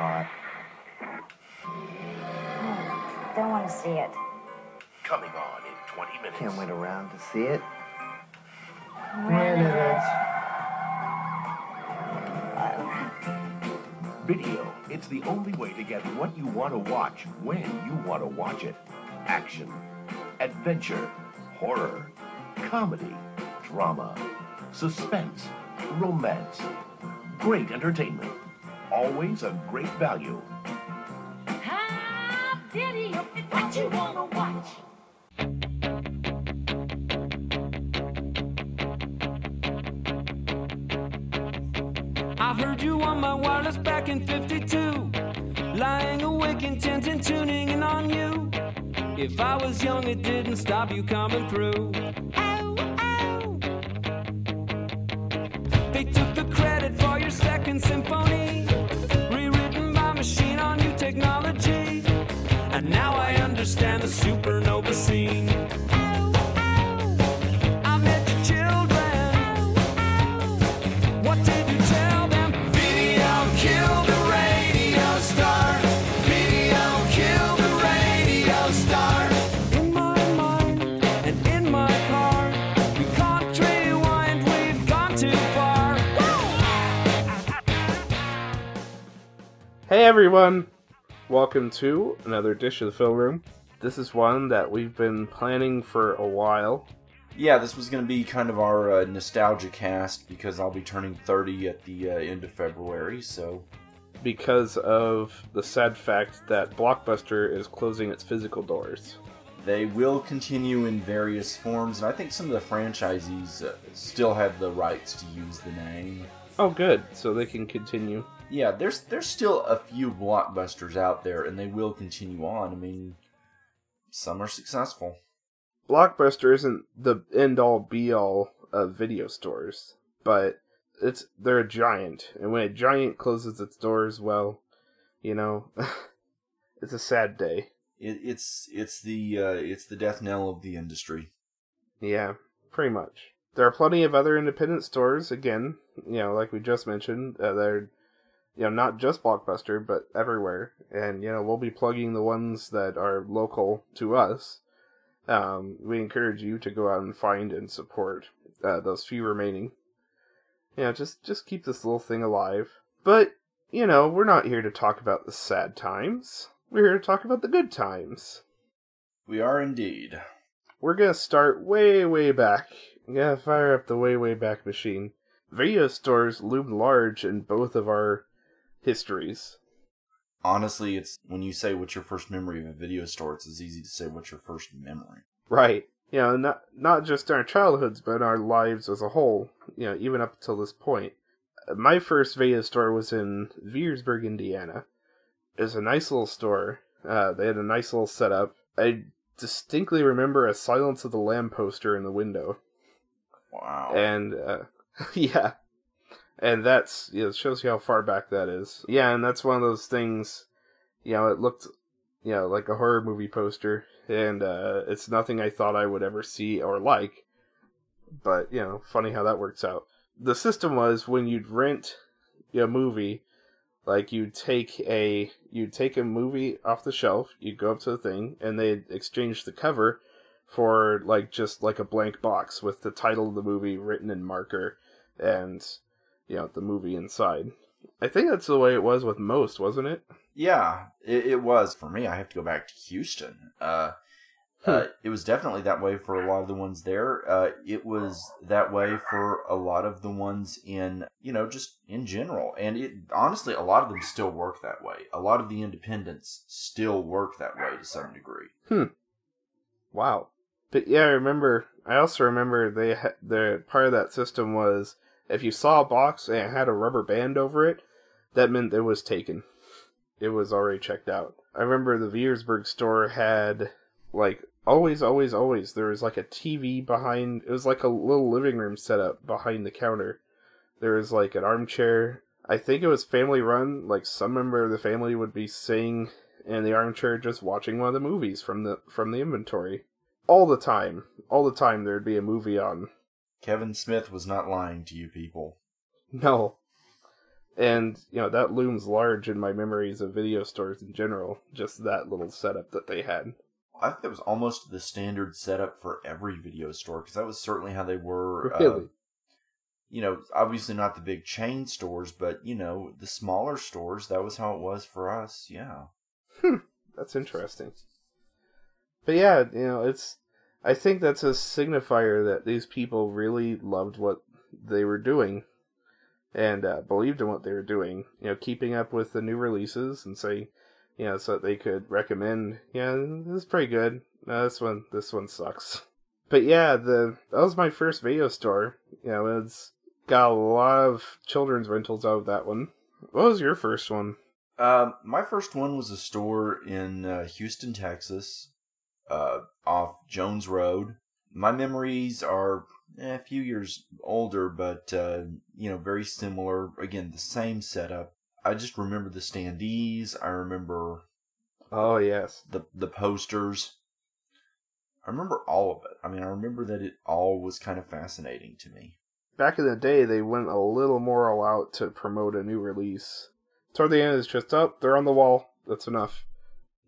saw it. Hmm, don't want to see it. Coming on in 20 minutes. Can't wait around to see it. When is it? Video. It's the only way to get what you want to watch when you want to watch it. Action, adventure, horror, comedy, drama, suspense, romance. Great entertainment. Always a great value. How video is what you wanna watch. I heard you on my wireless back in 52. Lying awake, intent and tuning in on you. If I was young, it didn't stop you coming through. Ow, ow. They took the credit for your second symphony. Too far. Hey everyone! Welcome to another Dish of the Film Room. This is one that we've been planning for a while. Yeah, this was going to be kind of our uh, nostalgia cast because I'll be turning 30 at the uh, end of February, so because of the sad fact that Blockbuster is closing its physical doors. they will continue in various forms, and I think some of the franchisees uh, still have the rights to use the name. Oh, good. So they can continue. Yeah, there's there's still a few blockbusters out there, and they will continue on. I mean, some are successful. Blockbuster isn't the end all be all of video stores, but it's they're a giant, and when a giant closes its doors, well, you know, it's a sad day. It, it's it's the uh, it's the death knell of the industry. Yeah, pretty much. There are plenty of other independent stores, again, you know, like we just mentioned, uh, they're, you know, not just Blockbuster, but everywhere. And, you know, we'll be plugging the ones that are local to us. Um, we encourage you to go out and find and support uh, those few remaining. You know, just, just keep this little thing alive. But, you know, we're not here to talk about the sad times. We're here to talk about the good times We are indeed. we're gonna start way, way back. I'm gonna fire up the way, way back machine. Video stores loomed large in both of our histories. Honestly, it's when you say what's your first memory of a video store, it's as easy to say what's your first memory. Right. You know, not not just in our childhoods, but in our lives as a whole. You know, even up until this point. Uh, My first video store was in Viersburg, Indiana. It was a nice little store. Uh, they had a nice little setup. I distinctly remember a Silence of the Lamb poster in the window. Wow. and uh, yeah, and that's you know, it shows you how far back that is. Yeah, and that's one of those things. You know, it looked, you know, like a horror movie poster, and uh, it's nothing I thought I would ever see or like. But you know, funny how that works out. The system was when you'd rent a movie, like you'd take a you'd take a movie off the shelf, you'd go up to the thing, and they'd exchange the cover for like just like a blank box with the title of the movie written in marker and you know the movie inside. I think that's the way it was with most, wasn't it? Yeah, it, it was for me. I have to go back to Houston. Uh, uh, it was definitely that way for a lot of the ones there. Uh, it was that way for a lot of the ones in, you know, just in general. And it honestly, a lot of them still work that way. A lot of the independents still work that way to some degree. Hmm. Wow. But yeah, I remember. I also remember they ha- the part of that system was if you saw a box and it had a rubber band over it, that meant it was taken. It was already checked out. I remember the Viersburg store had like always, always, always. There was like a TV behind. It was like a little living room setup behind the counter. There was like an armchair. I think it was family run. Like some member of the family would be sitting in the armchair just watching one of the movies from the from the inventory all the time. All the time there'd be a movie on. Kevin Smith was not lying to you people. No. And you know that looms large in my memories of video stores in general. Just that little setup that they had. I think that was almost the standard setup for every video store because that was certainly how they were. Uh, Really? you know, obviously not the big chain stores, but you know, the smaller stores. That was how it was for us. Yeah. That's interesting. But yeah, you know, it's. I think that's a signifier that these people really loved what they were doing, and uh, believed in what they were doing. You know, keeping up with the new releases and say, you know, so that they could recommend. Yeah, this is pretty good. No, this one, this one sucks. But yeah, the that was my first video store. You know, it's got a lot of children's rentals out of that one. What was your first one? Um, my first one was a store in uh, Houston, Texas, uh, off Jones Road. My memories are eh, a few years older, but uh, you know, very similar. Again, the same setup. I just remember the standees. I remember Oh yes, the the posters. I remember all of it. I mean, I remember that it all was kind of fascinating to me. back in the day they went a little more all out to promote a new release. Toward the end it's just up, they're on the wall. That's enough.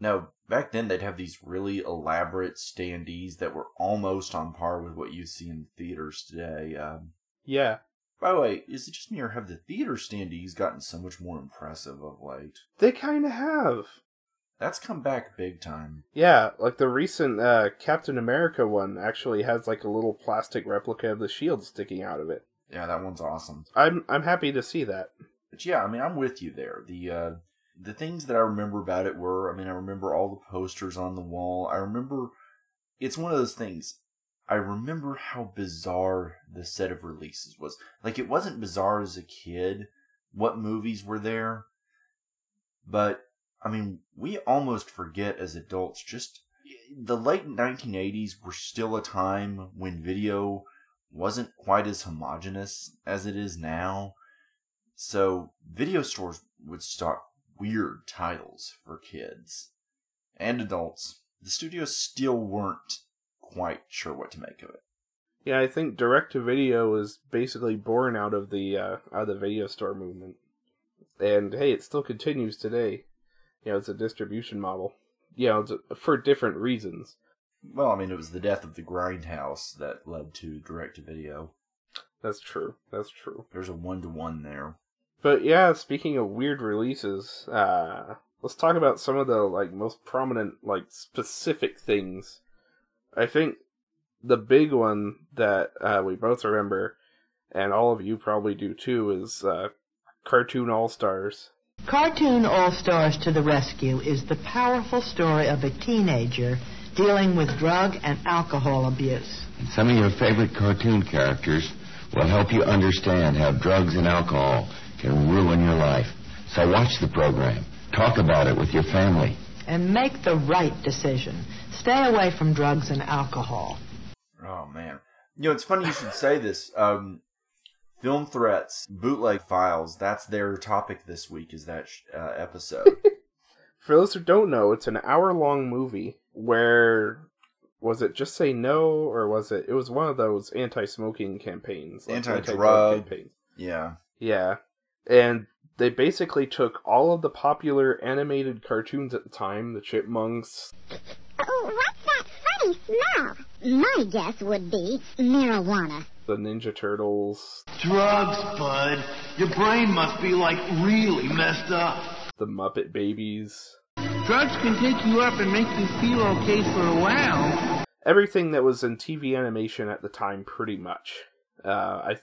Now, back then they'd have these really elaborate standees that were almost on par with what you see in theaters today. Um, Yeah. by the way, is it just me or have the theater standees gotten so much more impressive of late? They kinda have. That's come back big time. Yeah, like the recent uh, Captain America one actually has like a little plastic replica of the shield sticking out of it. Yeah, that one's awesome. I'm I'm happy to see that. But yeah, I mean, I'm with you there. The uh, the things that I remember about it were, I mean, I remember all the posters on the wall. I remember it's one of those things. I remember how bizarre the set of releases was. Like, it wasn't bizarre as a kid what movies were there, but I mean, we almost forget as adults just the late 1980s were still a time when video wasn't quite as homogenous as it is now. So video stores would stock weird titles for kids and adults. The studios still weren't quite sure what to make of it. Yeah, I think direct to video was basically born out of the uh, out of the video store movement. And hey, it still continues today. You know, it's a distribution model. You know, it's for different reasons. Well, I mean, it was the death of the grindhouse that led to direct to video. That's true. That's true. There's a one to one there. But yeah, speaking of weird releases, uh let's talk about some of the like most prominent like specific things. I think the big one that uh, we both remember, and all of you probably do too, is uh, Cartoon All Stars. Cartoon All Stars to the Rescue is the powerful story of a teenager dealing with drug and alcohol abuse. Some of your favorite cartoon characters will help you understand how drugs and alcohol can ruin your life. So watch the program. Talk about it with your family. And make the right decision. Stay away from drugs and alcohol. Oh man, you know it's funny you should say this. Um, Film Threat's, bootleg files. That's their topic this week. Is that sh- uh, episode? For those who don't know, it's an hour long movie where was it just say no or was it it was one of those anti smoking campaigns. like Anti-drug. anti-drug campaigns. yeah. Yeah. And they basically took all of the popular animated cartoons at the time, the Chipmunks, Oh, what's that funny smell? My guess would be marijuana. the Ninja Turtles, Drugs, bud. Your brain must be like really messed up. the Muppet Babies, Drugs can take you up and make you feel okay for a while. everything that was in TV animation at the time, pretty much. Uh, I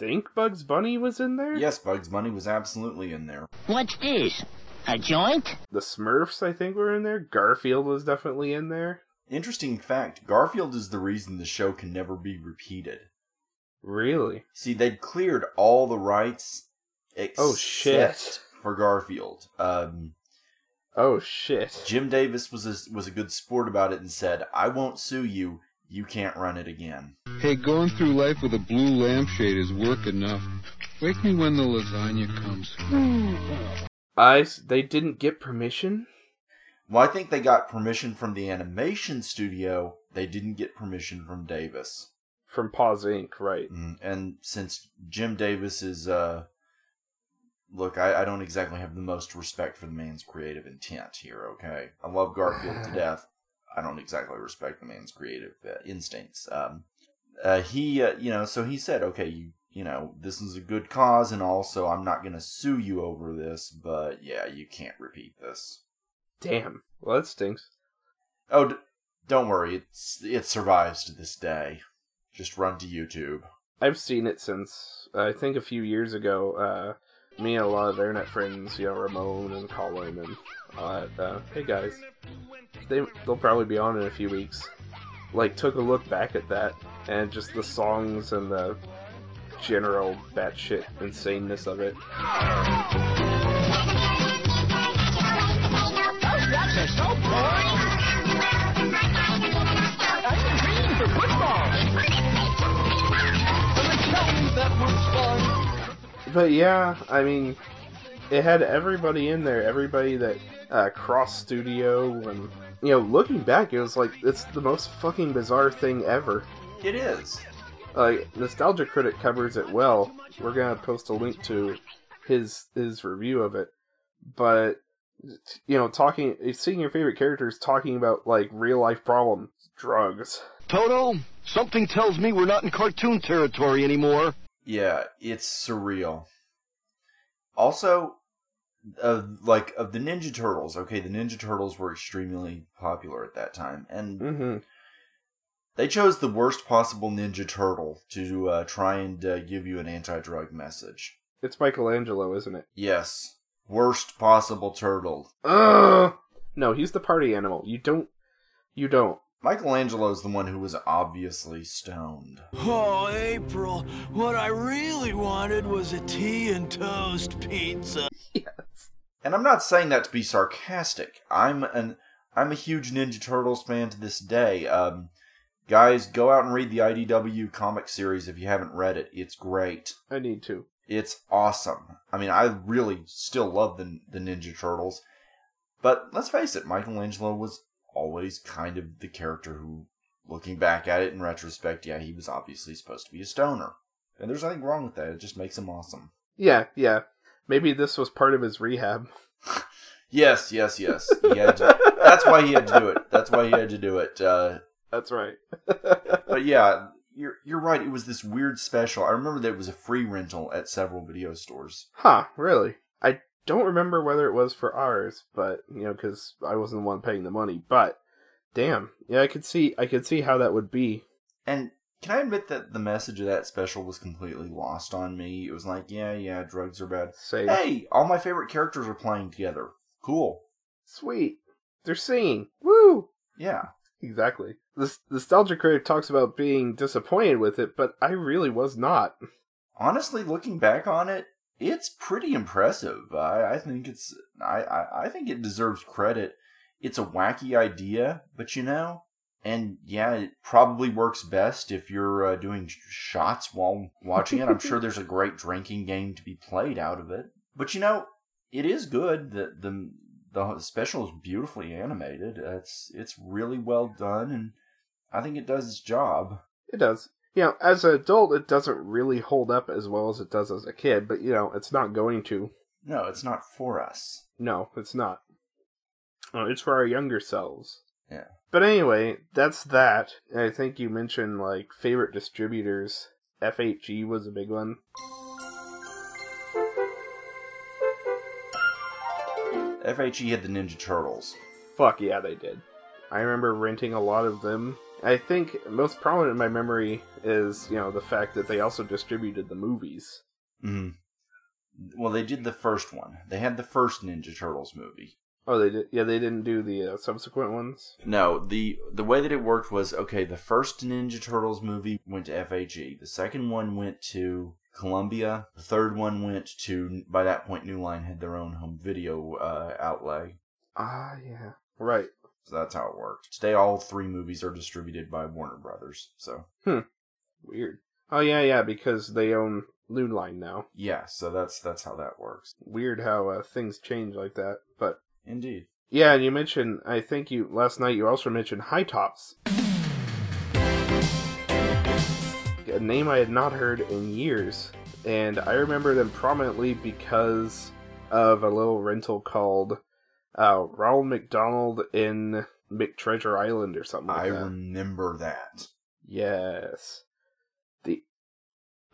think Bugs Bunny was in there. Yes, Bugs Bunny was absolutely in there. What's this? A joint? The Smurfs, I think, were in there. Garfield was definitely in there. Interesting fact: Garfield is the reason the show can never be repeated. Really? See, they'd cleared all the rights except Oh, shit. for Garfield. Um, Oh shit. Jim Davis was a, was a good sport about it and said, "I won't sue you. You can't run it again." Hey, going through life with a blue lampshade is work enough. Wake me when the lasagna comes. I s- they didn't get permission. Well, I think they got permission from the animation studio. They didn't get permission from Davis. From Paws Inc., right? Mm, And since Jim Davis is uh, look, I, I don't exactly have the most respect for the man's creative intent here. Okay, I love Garfield to death. I don't exactly respect the man's creative uh, instincts. Um, uh, he, uh, you know, so he said, okay, you, you know, this is a good cause, and also I'm not going to sue you over this, but yeah, you can't repeat this. Damn. Well, that stinks. Oh, d- don't worry, it's it survives to this day. Just run to YouTube. I've seen it since I think a few years ago. Uh, me and a lot of internet friends, you know, Ramon and Colin and Uh, hey guys, they they'll probably be on in a few weeks. Like, took a look back at that and just the songs and the general batshit insaneness of it. But yeah, I mean, it had everybody in there, everybody that uh, cross studio, and you know, looking back, it was like it's the most fucking bizarre thing ever. It is. Like Nostalgia Critic covers it well. We're gonna post a link to his his review of it, but you know, talking, seeing your favorite characters talking about like real life problems, drugs. Toto, something tells me we're not in cartoon territory anymore. Yeah, it's surreal. Also, of like of the Ninja Turtles. Okay, the Ninja Turtles were extremely popular at that time, and Mm-hmm. they chose the worst possible Ninja Turtle to uh, try and uh, give you an anti-drug message. It's Michelangelo, isn't it? Yes, worst possible turtle. Ugh! No, he's the party animal. You don't. You don't. Michelangelo's the one who was obviously stoned. Oh, April, what I really wanted was a tea and toast pizza. And I'm not saying that to be sarcastic. I'm an I'm a huge Ninja Turtles fan to this day. Um, guys, go out and read the IDW comic series if you haven't read it. It's great. I need to. It's awesome. I mean, I really still love the the Ninja Turtles. But let's face it, Michelangelo was always kind of the character who, looking back at it in retrospect, yeah, he was obviously supposed to be a stoner. And there's nothing wrong with that. It just makes him awesome. Yeah, yeah. Maybe this was part of his rehab. Yes, yes, yes. He had to, that's why he had to do it. That's why he had to do it. Uh, That's right. but yeah, you're you're right. It was this weird special. I remember that it was a free rental at several video stores. Huh, really? I don't remember whether it was for ours, but, you know, because I wasn't the one paying the money. But, damn. Yeah, I could see, I could see how that would be. And can I admit that the message of that special was completely lost on me? It was like, yeah, yeah, drugs are bad. Say, Hey, all my favorite characters are playing together. Cool. sweet. They're singing. Woo! Yeah. Exactly. This nostalgia critic talks about being disappointed with it, but I really was not. Honestly, looking back on it, it's pretty impressive. I, I think it's I, I, I think it deserves credit. It's a wacky idea, but you know, and yeah, it probably works best if you're uh, doing shots while watching it. I'm sure there's a great drinking game to be played out of it. But you know, it is good. The the the special is beautifully animated. It's it's really well done, and I think it does its job. It does. You know, as an adult, it doesn't really hold up as well as it does as a kid, but, you know, it's not going to. No, it's not for us. No, it's not. Oh, it's for our younger selves. Yeah. But anyway, that's that. I think you mentioned, like, favorite distributors. FHE was a big one. FHE had the Ninja Turtles. Fuck yeah, they did. I remember renting a lot of them. I think most prominent in my memory is, you know, the fact that they also distributed the movies. hmm Well, they did the first one. They had the first Ninja Turtles movie. Oh, they did. Yeah, they didn't do the uh, subsequent ones. No, the the way that it worked was okay. The first Ninja Turtles movie went to FHE. The second one went to Columbia. The third one went to. By that point, New Line had their own home video uh, outlay. Ah, yeah. Right. So that's how it worked. Today, all three movies are distributed by Warner Brothers. So hmm. Weird. Oh yeah, yeah, because they own New Line now. yeah, so that's that's how that works. Weird how uh, things change like that. But Indeed. yeah, and you mentioned. I think you last night you also mentioned Hi-Tops. A name I had not heard in years. and I remember them prominently because of a little rental called uh, Ronald McDonald in McTreasure Island or something like I that. remember that. Yes. The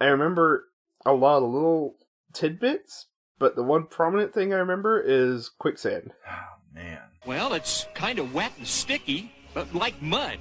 I remember a lot of little tidbits, but the one prominent thing I remember is quicksand. Oh man. Well, it's kind of wet and sticky, but like mud.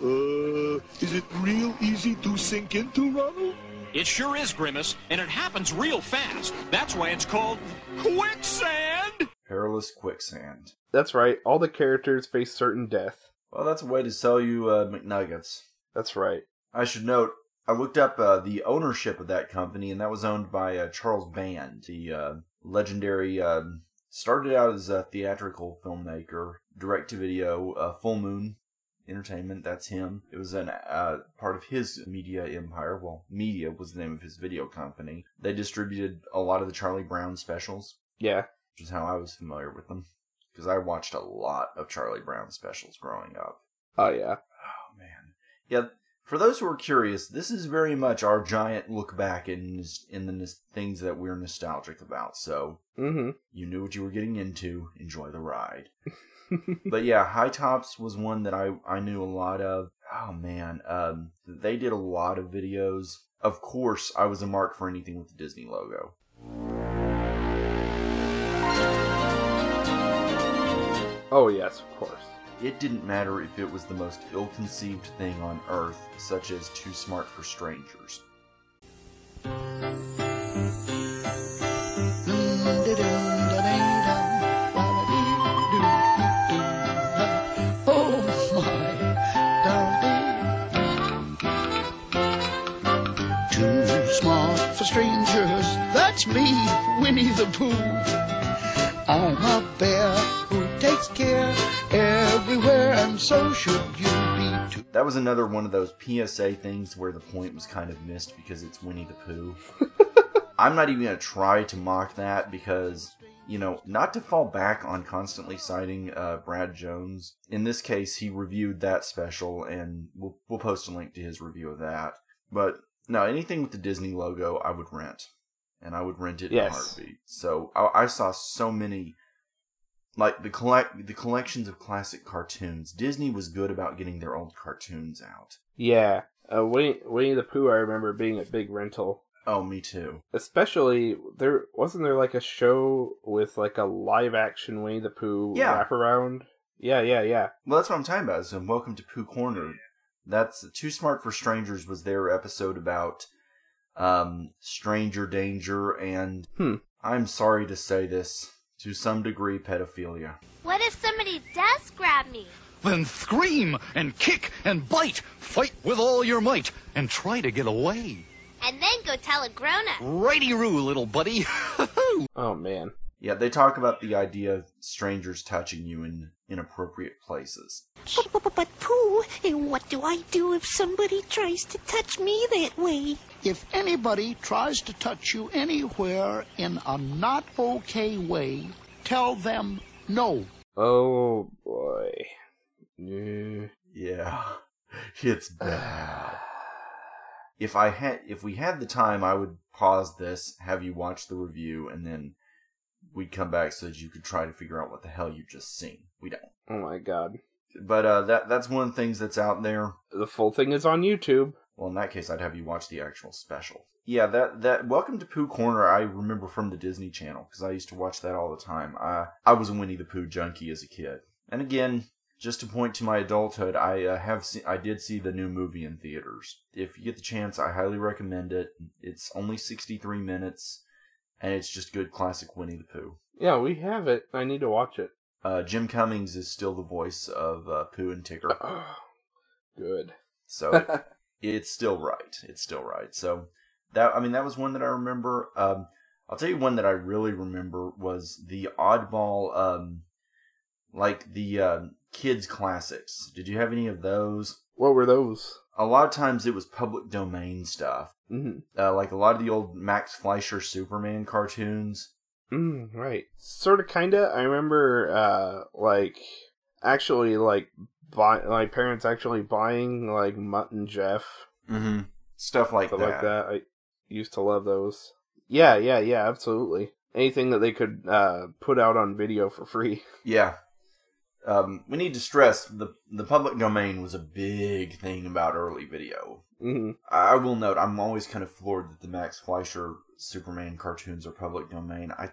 Uh, is it real easy to sink into, Ronald? It sure is, Grimace, and it happens real fast. That's why it's called quicksand. Perilous quicksand. That's right, all the characters face certain death. Well, that's a way to sell you uh, McNuggets. That's right. I should note, I looked up uh, the ownership of that company, and that was owned by uh, Charles Band, the uh, legendary. um started out as a theatrical filmmaker, direct to video, uh, Full Moon Entertainment. That's him. It was an uh, part of his media empire. Well, media was the name of his video company. They distributed a lot of the Charlie Brown specials, Yeah. which is how I was familiar with them, because I watched a lot of Charlie Brown specials growing up. Oh yeah. Oh man, yeah. For those who are curious, this is very much our giant look back in in the nos- things that we're nostalgic about. So Mm-hmm. you knew what you were getting into. Enjoy the ride. but yeah, Hi-Tops was one that I I knew a lot of. Oh man, um, they did a lot of videos. Of course, I was a mark for anything with the Disney logo. Oh yes, of course. It didn't matter if it was the most ill-conceived thing on earth, such as Too Smart for Strangers. My, Too smart for strangers. That's me, Winnie the Pooh. I'm a bear who takes care everywhere, and so should you be too. That was another one of those PSA things where the point was kind of missed because it's Winnie the Pooh. I'm not even going to try to mock that because, you know, not to fall back on constantly citing uh, Brad Jones. In this case, he reviewed that special, and we'll, we'll post a link to his review of that. But no, anything with the Disney logo, I would rent. And I would rent it in a heartbeat. So I, I saw so many like the collect the collections of classic cartoons. Disney was good about getting their old cartoons out. Yeah. Uh, Winnie, Winnie the Pooh, I remember being a big rental. Oh, me too. Especially there wasn't there like a show with like a live action Winnie the Pooh Yeah. wraparound. Yeah, yeah, yeah. Well, that's what I'm talking about. So, welcome to Pooh Corner. That's Too Smart for Strangers was their episode about um, stranger danger and Hmm. I'm sorry to say this to some degree pedophilia. What if somebody does grab me? Then scream and kick and bite. Fight with all your might and try to get away. And then go tell a grown up. Righty-roo, little buddy. Oh man. Yeah, they talk about the idea of strangers touching you in inappropriate places. But, but, but Pooh, what do I do if somebody tries to touch me that way? If anybody tries to touch you anywhere in a not okay way, tell them no. Oh boy. Yeah. Yeah, it's bad. if I had, if we had the time, I would pause this, have you watch the review, and then we'd come back so that you could try to figure out what the hell you just seen. We don't. Oh my god. But uh, that that's one of the things that's out there. The full thing is on YouTube. Well, in that case, I'd have you watch the actual special. Yeah, that that Welcome to Pooh Corner I remember from the Disney Channel because I used to watch that all the time. I I was a Winnie the Pooh junkie as a kid, and again, just to point to my adulthood, I uh, have seen I did see the new movie in theaters. If you get the chance, I highly recommend it. It's only sixty three minutes, and it's just good classic Winnie the Pooh. Yeah, we have it. I need to watch it. Uh, Jim Cummings is still the voice of uh, Pooh and Tigger. Good. So it's still right. It's still right. So that I mean that was one that I remember. Um, I'll tell you one that I really remember was the oddball, um, like the uh, kids classics. Did you have any of those? What were those? A lot of times it was public domain stuff, Mm-hmm. uh, like a lot of the old Max Fleischer Superman cartoons. Mm, right. Sort of, kinda. I remember, uh, like, actually, like, buy my parents actually buying like Mutt and Jeff, Mm-hmm. Stuff like stuff that. like that. I, used to love those. Yeah, yeah, yeah, absolutely. Anything that they could uh, put out on video for free. Yeah. Um, we need to stress the the public domain was a big thing about early video. hmm I will note I'm always kind of floored that the Max Fleischer Superman cartoons are public domain. I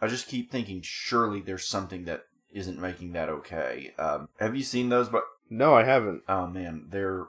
I just keep thinking surely there's something that isn't making that okay. Um, have you seen those? But No, I haven't. oh man, they're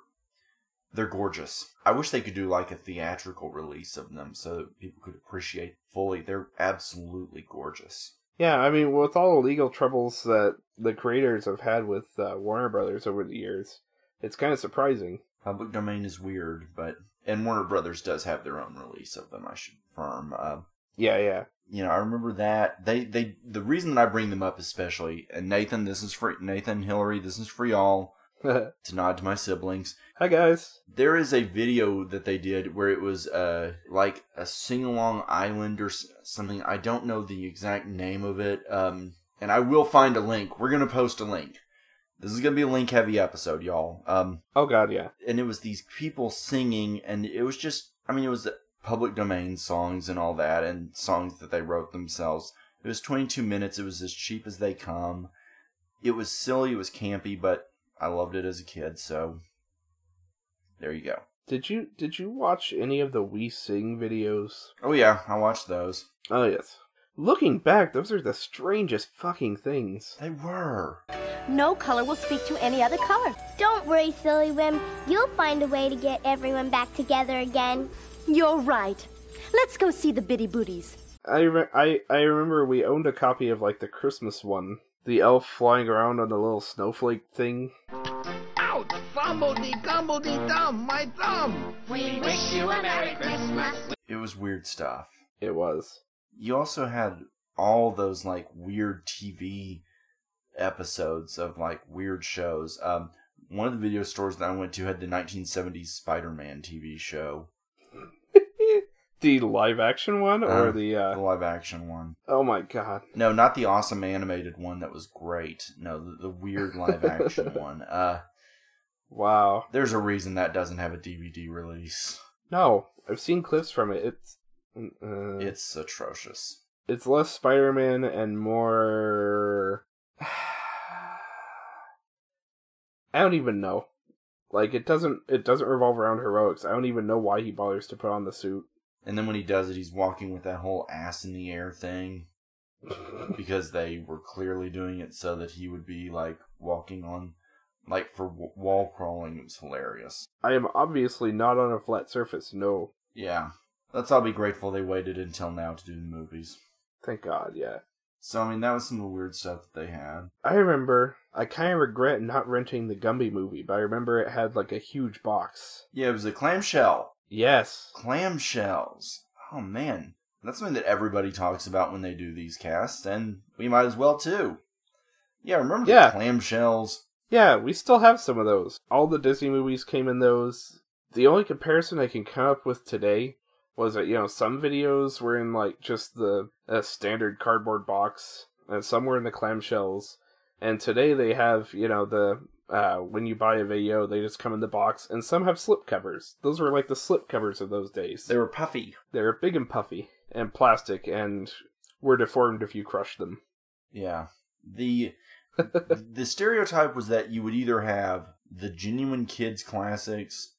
they're gorgeous. I wish they could do like a theatrical release of them so that people could appreciate fully. They're absolutely gorgeous. Yeah, I mean, with all the legal troubles that the creators have had with uh, Warner Brothers over the years, it's kind of surprising. Public domain is weird, but and Warner Brothers does have their own release of them. I should affirm. Uh, Yeah, yeah. you know, I remember that they they the reason that I bring them up especially, and Nathan, this is for Nathan Hillary, this is for y'all to nod to my siblings. Hi, guys. There is a video that they did where it was uh like a sing along island or something. I don't know the exact name of it. Um, and I will find a link. We're gonna post a link. This is gonna be a link heavy episode, y'all. Um, Oh, God, yeah. and it was these people singing and it was just i mean it was public domain songs and all that and songs that they wrote themselves it was 22 minutes it was as cheap as they come it was silly it was campy but i loved it as a kid so there you go Did you did you watch any of the We Sing videos? oh yeah i watched those Oh, yes. Looking back, those are the strangest fucking things. they were No color will speak to any other color. Don't worry, Silly Wim. You'll find a way to get everyone back together again. You're right. Let's go see the bitty booties. I, re- I I remember we owned a copy of like the Christmas one, the elf flying around on the little snowflake thing. Ouch! Fumbledy gumbledy dum, my thumb! We wish you a Merry Christmas. it was weird stuff It was. you also had all those like weird TV episodes of like weird shows. Um, one of the video stores that I went to had the 1970s Spider-Man TV show, The live action one or Uh, the the uh live action one. Oh my god. No, not the awesome animated one that was great. No, the, the weird live action one. Uh, Wow. there's a reason that doesn't have a DVD release. No, I've seen clips from it. It's uh, It's atrocious. it's less Spider-Man and more I don't even know. Like it doesn't it doesn't revolve around heroics. I don't even know why he bothers to put on the suit. And then when he does it, he's walking with that whole ass in the air thing. because they were clearly doing it so that he would be like walking on, like for w- wall crawling. It was hilarious. I am obviously not on a flat surface. No. Yeah. Let's all be grateful they waited until now to do the movies. Thank God, yeah. So, I mean, that was some of the weird stuff that they had. I remember I kind of regret not renting the Gumby movie, but I remember it had like a huge box. Yeah, it was a clamshell. Yes. Clamshells. Oh, man. That's something that everybody talks about when they do these casts, and we might as well too. Yeah, remember Yeah. the clamshells? Yeah, we still have some of those. All the Disney movies came in those. The only comparison I can come up with today was that, you know, some videos were in, like, just the uh, standard cardboard box, and some were in the clamshells. And today they have, you know, the, uh, when you buy a video, they just come in the box, and some have slip covers. Those were like the slip covers of those days. They were puffy. They were big and puffy, and plastic, and were deformed if you crushed them. Yeah. The the stereotype was that you would either have the genuine kids classics.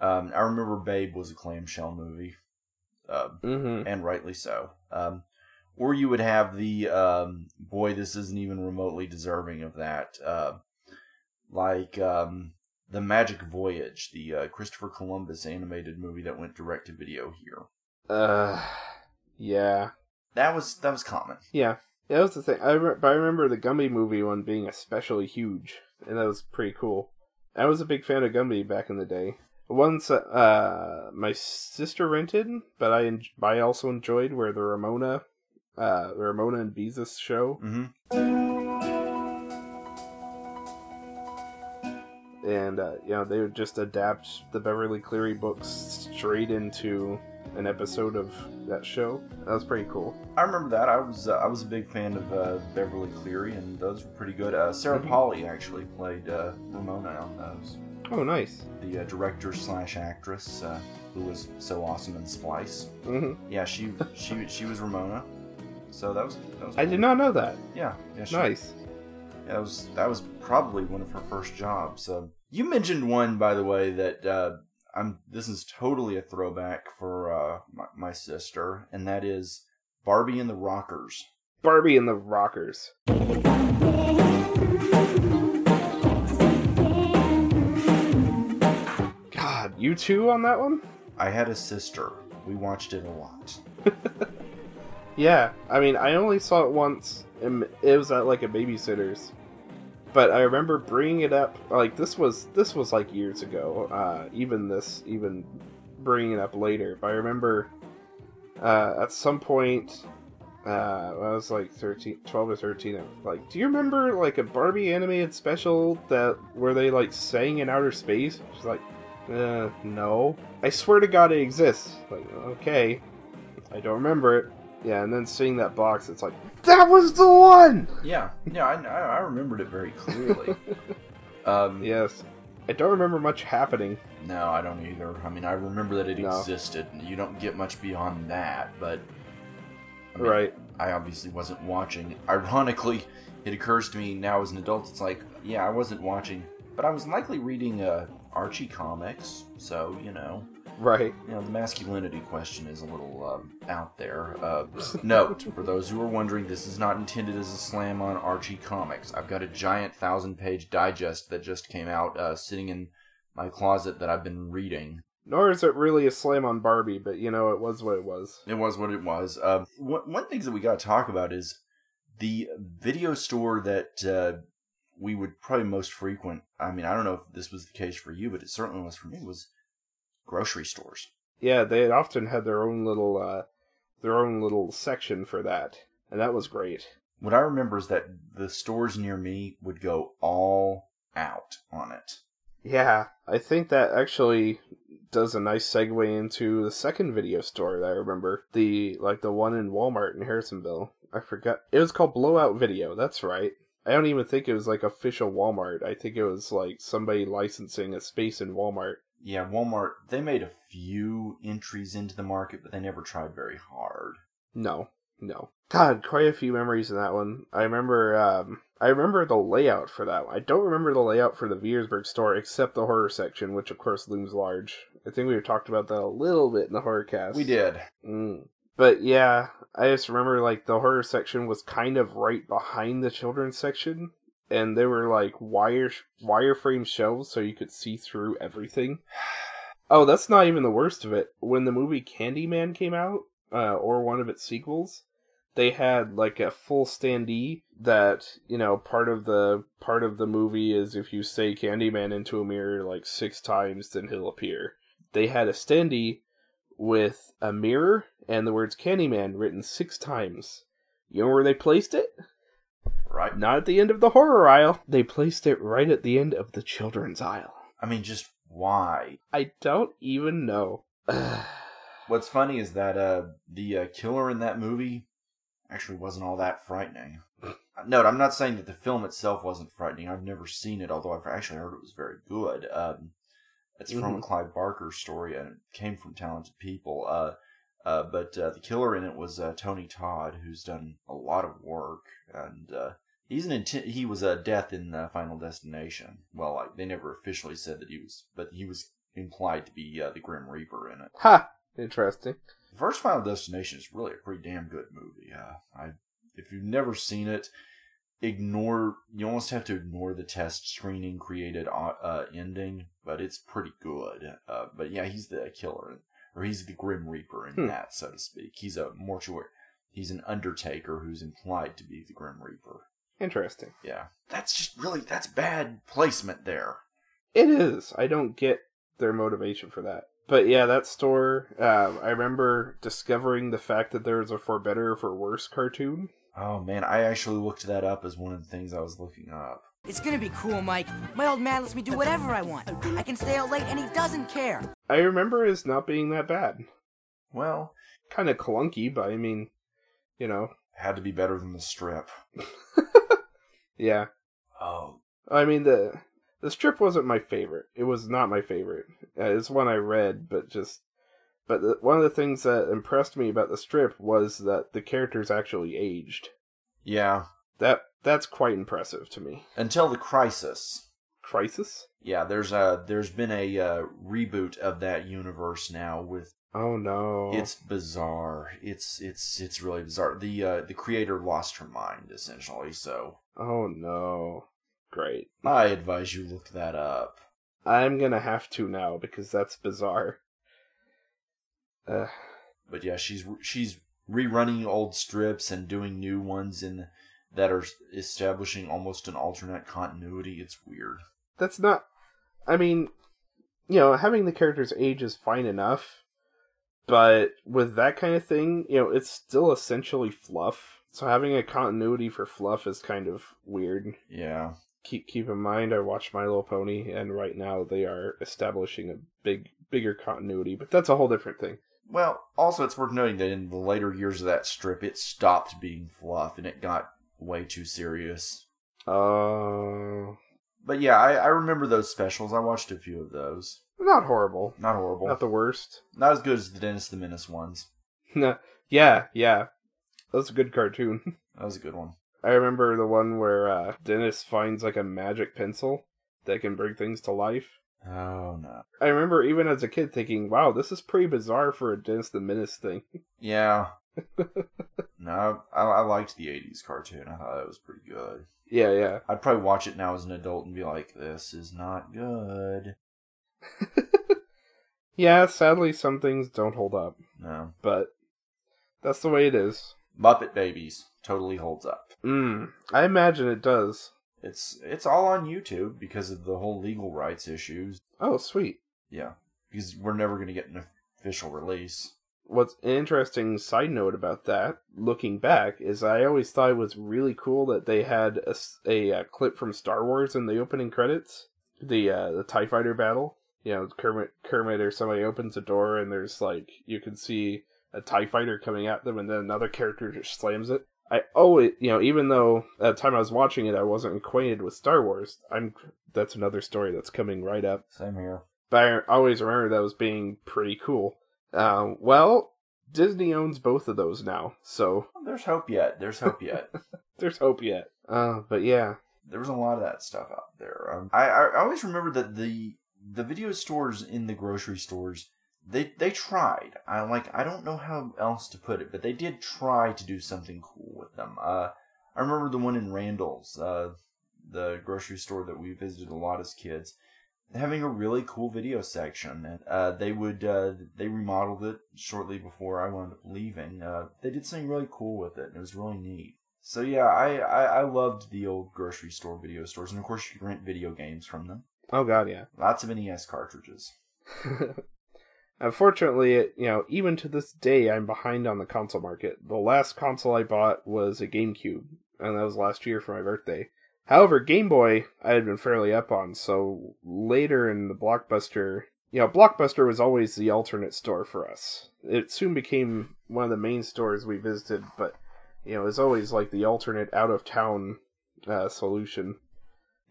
Um, I remember Babe was a clamshell movie, uh, Mm-hmm. and rightly so. Um, or you would have the um, boy, this isn't even remotely deserving of that. Uh, like um, the Magic Voyage, the uh, Christopher Columbus animated movie that went direct to video here. Uh, yeah. That was that was common. Yeah, that was the thing. I, re- but I remember the Gumby movie one being especially huge, and that was pretty cool. I was a big fan of Gumby back in the day. Once uh, my sister rented, but I en- I also enjoyed where the Ramona, uh, the Ramona and Beezus show, Mm-hmm. And uh, you know they would just adapt the Beverly Cleary books straight into an episode of that show. That was pretty cool. I remember that. I was uh, I was a big fan of uh, Beverly Cleary, and those were pretty good. Uh, Sarah Polley actually played uh, Ramona on those. Oh, nice. The uh, director slash actress uh, who was so awesome in Splice. Mhm. Yeah, she she she was Ramona. So that was that was. I did not know that. Yeah, yeah. She, Nice. Yeah, that was that was probably one of her first jobs. So you mentioned one, by the way, that uh, I'm. This is totally a throwback for uh, my, my sister, and that is Barbie and the Rockers. Barbie and the Rockers. God, you two on that one? I had a sister. We watched it a lot. Yeah, I mean, I only saw it once, and it was at like a babysitter's. But I remember bringing it up. Like this was this was like years ago. Uh, even this, even bringing it up later. But I remember uh, at some point, uh, I was like 13, 12 or thirteen. I was like, do you remember like a Barbie animated special that where they like sang in outer space? She's like, uh, no. I swear to God, it exists. Like, okay, I don't remember it. Yeah, and then seeing that box, it's like that was the one. Yeah, yeah, I, I remembered it very clearly. um, yes, I don't remember much happening. No, I don't either. I mean, I remember that it No. existed. You don't get much beyond that, but I mean, Right. I obviously wasn't watching. Ironically, it occurs to me now as an adult. It's like, yeah, I wasn't watching, but I was likely reading uh, Archie comics, so you know. Right. You know, the masculinity question is a little um, out there. Uh, note, for those who are wondering, this is not intended as a slam on Archie Comics. I've got a giant thousand page digest that just came out uh, sitting in my closet that I've been reading. Nor is it really a slam on Barbie, but you know, it was what it was. It was what it was. Uh, one, one thing that we got to talk about is the video store that uh, we would probably most frequent. I mean, I don't know if this was the case for you, but it certainly was for me. Was grocery stores. Yeah, they often had their own little, uh, their own little section for that, and that was great. What I remember is that the stores near me would go all out on it. Yeah, I think that actually does a nice segue into the second video store that I remember. The like the one in Walmart in Harrisonville. I forgot. It was called Blowout Video. That's right. I don't even think it was like official Walmart. I think it was like somebody licensing a space in Walmart. Yeah, Walmart, they made a few entries into the market, but they never tried very hard. No, no. God, quite a few memories in that one. I remember, um, I remember the layout for that one. I don't remember the layout for the Viersburg store, except the horror section, which of course looms large. I think we talked about that a little bit in the horror cast. We did. Mm. But yeah, I just remember like the horror section was kind of right behind the children's section, and they were like wire wireframe shelves, so you could see through everything. Oh, that's not even the worst of it. When the movie Candyman came out, uh, or one of its sequels, they had like a full standee that you know part of the part of the movie is if you say Candyman into a mirror like six times, then he'll appear. They had a standee with a mirror and the words Candyman written six times. You know where they placed it? Right. Not at the end of the horror aisle. They placed it right at the end of the children's aisle. I mean, just why? I don't even know. What's funny is that uh, the uh, killer in that movie actually wasn't all that frightening. Note, I'm not saying that the film itself wasn't frightening. I've never seen it, although I've actually heard it was very good. Um, it's from a Mhm. Clive Barker story, and it came from talented people. Uh, uh, but uh, the killer in it was uh, Tony Todd, who's done a lot of work, and uh, he's an inti- he was a death in uh, Final Destination. Well, like, they never officially said that he was, but he was implied to be uh, the Grim Reaper in it. Ha! Interesting. The first Final Destination is really a pretty damn good movie. Uh, I, if you've never seen it, ignore. You almost have to ignore the test screening created uh, uh, ending, but it's pretty good. Uh, but yeah, he's the killer, or he's the Grim Reaper in Hmm. that, so to speak. He's a mortuary. He's an Undertaker who's implied to be the Grim Reaper. Interesting. Yeah, that's just really that's bad placement there. It is. I don't get their motivation for that. But yeah, that store, um, I remember discovering the fact that there was a For Better or For Worse cartoon. Oh man, I actually looked that up as one of the things I was looking up. It's gonna be cool, Mike. My old man lets me do whatever I want. I can stay out late and he doesn't care. I remember it as not being that bad. Well, kind of clunky, but I mean, you know, had to be better than the strip. yeah. Oh, I mean the The strip wasn't my favorite. It was not my favorite. Uh, it's one I read, but just. But the, one of the things that impressed me about the strip was that the characters actually aged. Yeah. That that's quite impressive to me. Until the crisis. Crisis? Yeah, there's a there's been a uh, reboot of that universe now with Oh no. It's bizarre. It's it's it's really bizarre. The uh, the creator lost her mind essentially. So Oh no. Great. I advise you look that up. I'm gonna have to now because that's bizarre. Uh, But yeah, she's she's rerunning old strips and doing new ones in that are establishing almost an alternate continuity. It's weird. that's not. I mean, you know, having the characters age is fine enough, but with that kind of thing, you know, it's still essentially fluff. So having a continuity for fluff is kind of weird. Yeah. Keep keep in mind, I watched My Little Pony, and right now they are establishing a big bigger continuity, but that's a whole different thing. Well, also it's worth noting that in the later years of that strip, it stopped being fluff and it got way too serious. Uh, But yeah, I, I remember those specials. I watched a few of those. not horrible, Not horrible. not the worst. Not as good as the Dennis the Menace ones. No, yeah, yeah, that's a good cartoon. That was a good one. I remember the one where uh, Dennis finds like a magic pencil that can bring things to life. Oh no. I remember even as a kid thinking, "Wow, this is pretty bizarre for a Dennis the Menace thing." Yeah. no, I, I liked the '80s cartoon. I thought it was pretty good. yeah, yeah. I'd probably watch it now as an adult and be like, "This is not good." Yeah, sadly, some things don't hold up, No. but that's the way it is. Muppet Babies totally holds up. Mm, I imagine it does. It's it's all on YouTube because of the whole legal rights issues. Oh, sweet. Yeah, because we're never going to get an official release. What's an interesting side note about that, looking back, is I always thought it was really cool that they had a uh, clip from Star Wars in the opening credits, the uh, the Tie Fighter battle. You know, Kermit, Kermit or somebody opens a door and there's like you can see a Tie Fighter coming at them, and then another character just slams it. I always, you know, even though at the time I was watching it, I wasn't acquainted with Star Wars. I'm that's another story that's coming right up. Same here. But I always remember that was being pretty cool. Uh, well, Disney owns both of those now, so There's hope yet. There's hope yet. there's hope yet. Uh, but yeah, there was a lot of that stuff out there. Um, I, I always remember that the the video stores in the grocery stores they they tried. I like I don't know how else to put it, but they did try to do something cool with them. Uh, I remember the one in Randall's, uh, the grocery store that we visited a lot as kids, having a really cool video section. Uh, they would uh, they remodeled it shortly before I wound up leaving. Uh, they did something really cool with it, and it was really neat. So yeah, I, I, I loved the old grocery store video stores, and of course you could rent video games from them. oh god, yeah. Lots of NES cartridges. Unfortunately, it, you know, even to this day, I'm behind on the console market. The last console I bought was a GameCube, and that was last year for my birthday. However, Game Boy, I had been fairly up on, so later in the Blockbuster, you know, Blockbuster was always the alternate store for us. It soon became one of the main stores we visited, but, you know, it was always like the alternate out of town uh, solution,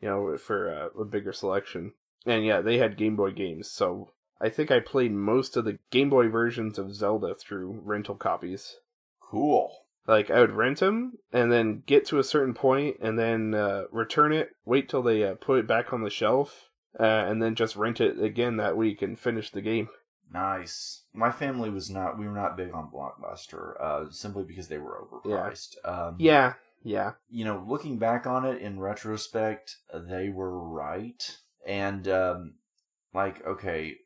you know, for uh, a bigger selection. And yeah, they had Game Boy games, so I think I played most of the Game Boy versions of Zelda through rental copies. Cool. Like I would rent them and then get to a certain point and then uh, return it, wait till they uh, put it back on the shelf, uh, and then just rent it again that week and finish the game. Nice. My family was not. We were not big on Blockbuster, uh, simply because they were overpriced. Um, Yeah, yeah. you know, looking back on it in retrospect, they were right. And um, like, okay,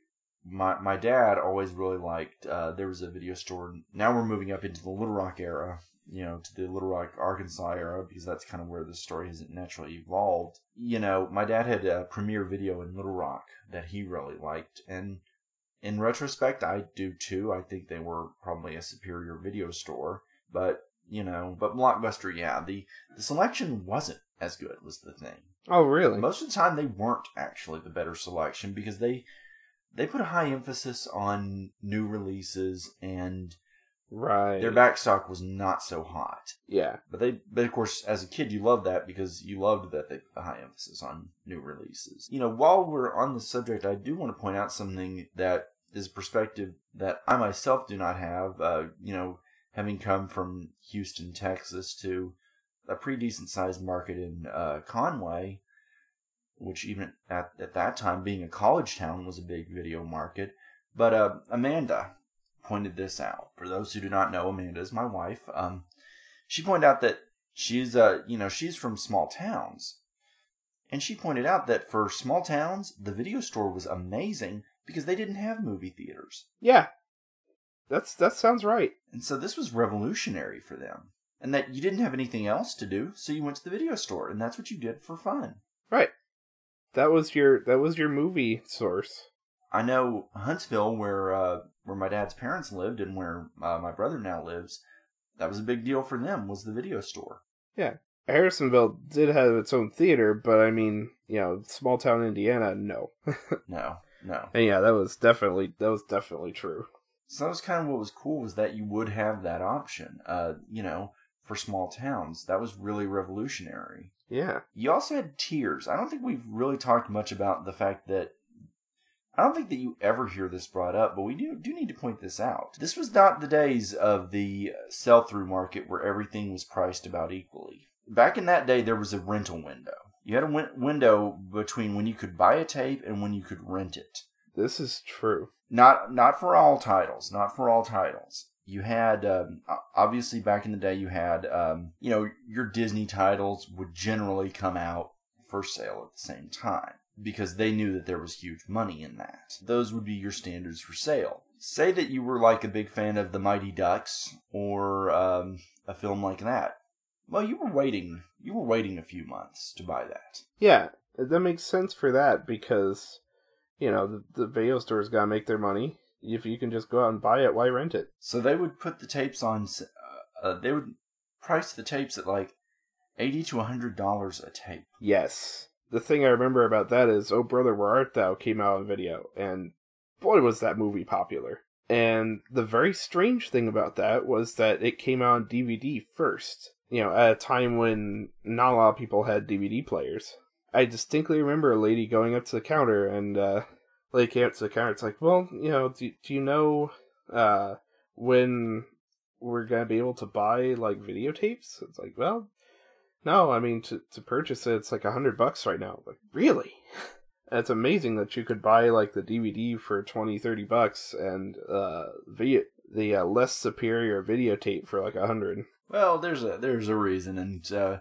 my my dad always really liked. Uh, there was a video store. Now we're moving up into the Little Rock era. You know, to the Little Rock, Arkansas era, because that's kind of where the story has naturally evolved. You know, my dad had a premiere video in Little Rock that he really liked, and in retrospect, I do too. I think they were probably a superior video store, but you know, but Blockbuster, yeah, the the selection wasn't as good. Was the thing. Oh, really? Most of the time, they weren't actually the better selection because they they put a high emphasis on new releases and Right. Their back stock was not so hot. Yeah. But they, but of course, as a kid, you loved that because you loved that they, the high emphasis on new releases. You know, while we're on the subject, I do want to point out something that is a perspective that I myself do not have. Uh, you know, having come from Houston, Texas, to a pretty decent sized market in uh, Conway, which even at, at that time, being a college town, was a big video market. But uh, Amanda pointed this out. For those who do not know, Amanda is my wife. Um, she pointed out that she's, uh, you know, she's from small towns. And she pointed out that for small towns, the video store was amazing because they didn't have movie theaters. Yeah. That's that sounds right. And so this was revolutionary for them. And that you didn't have anything else to do, so you went to the video store and that's what you did for fun. Right. That was your that was your movie source. I know Huntsville, where uh, where my dad's parents lived and where uh, my brother now lives, that was a big deal for them. Was the video store? Yeah, Harrisonville did have its own theater, but I mean, you know, small town Indiana, no, no, no. And yeah, that was definitely that was definitely true. So that was kind of what was cool was that you would have that option. Uh, you know, for small towns, that was really revolutionary. Yeah. You also had tears. I don't think we've really talked much about the fact that I don't think that you ever hear this brought up, but we do do need to point this out. This was not the days of the sell through market where everything was priced about equally. Back in that day, there was a rental window. You had a win- window between when you could buy a tape and when you could rent it. This is true. Not not for all titles. Not for all titles. You had um, obviously back in the day, you had um, you know your Disney titles would generally come out for sale at the same time because they knew that there was huge money in that. Those would be your standards for sale. Say that you were like a big fan of the Mighty Ducks or um, a film like that. Well, you were waiting. You were waiting a few months to buy that. Yeah, that makes sense for that because you know the, the video stores gotta make their money. If you can just go out and buy it, why rent it? So they would put the tapes on. Uh, uh, they would price the tapes at like eighty to hundred dollars a tape. Yes, the thing I remember about that is Oh Brother Where Art Thou came out on video, and boy was that movie popular. And the very strange thing about that was that it came out on DVD first. You know, at a time when not a lot of people had DVD players. I distinctly remember a lady going up to the counter and uh up to the counter, it's like, Well, you know, do, do you know uh when we're gonna be able to buy like videotapes? It's like, well, no, I mean to to purchase it, it's like a hundred bucks right now. Like really? it's amazing that you could buy like the DVD for 20, 30 bucks and uh video the uh, less superior videotape for like a hundred. Well, there's a there's a reason, and uh,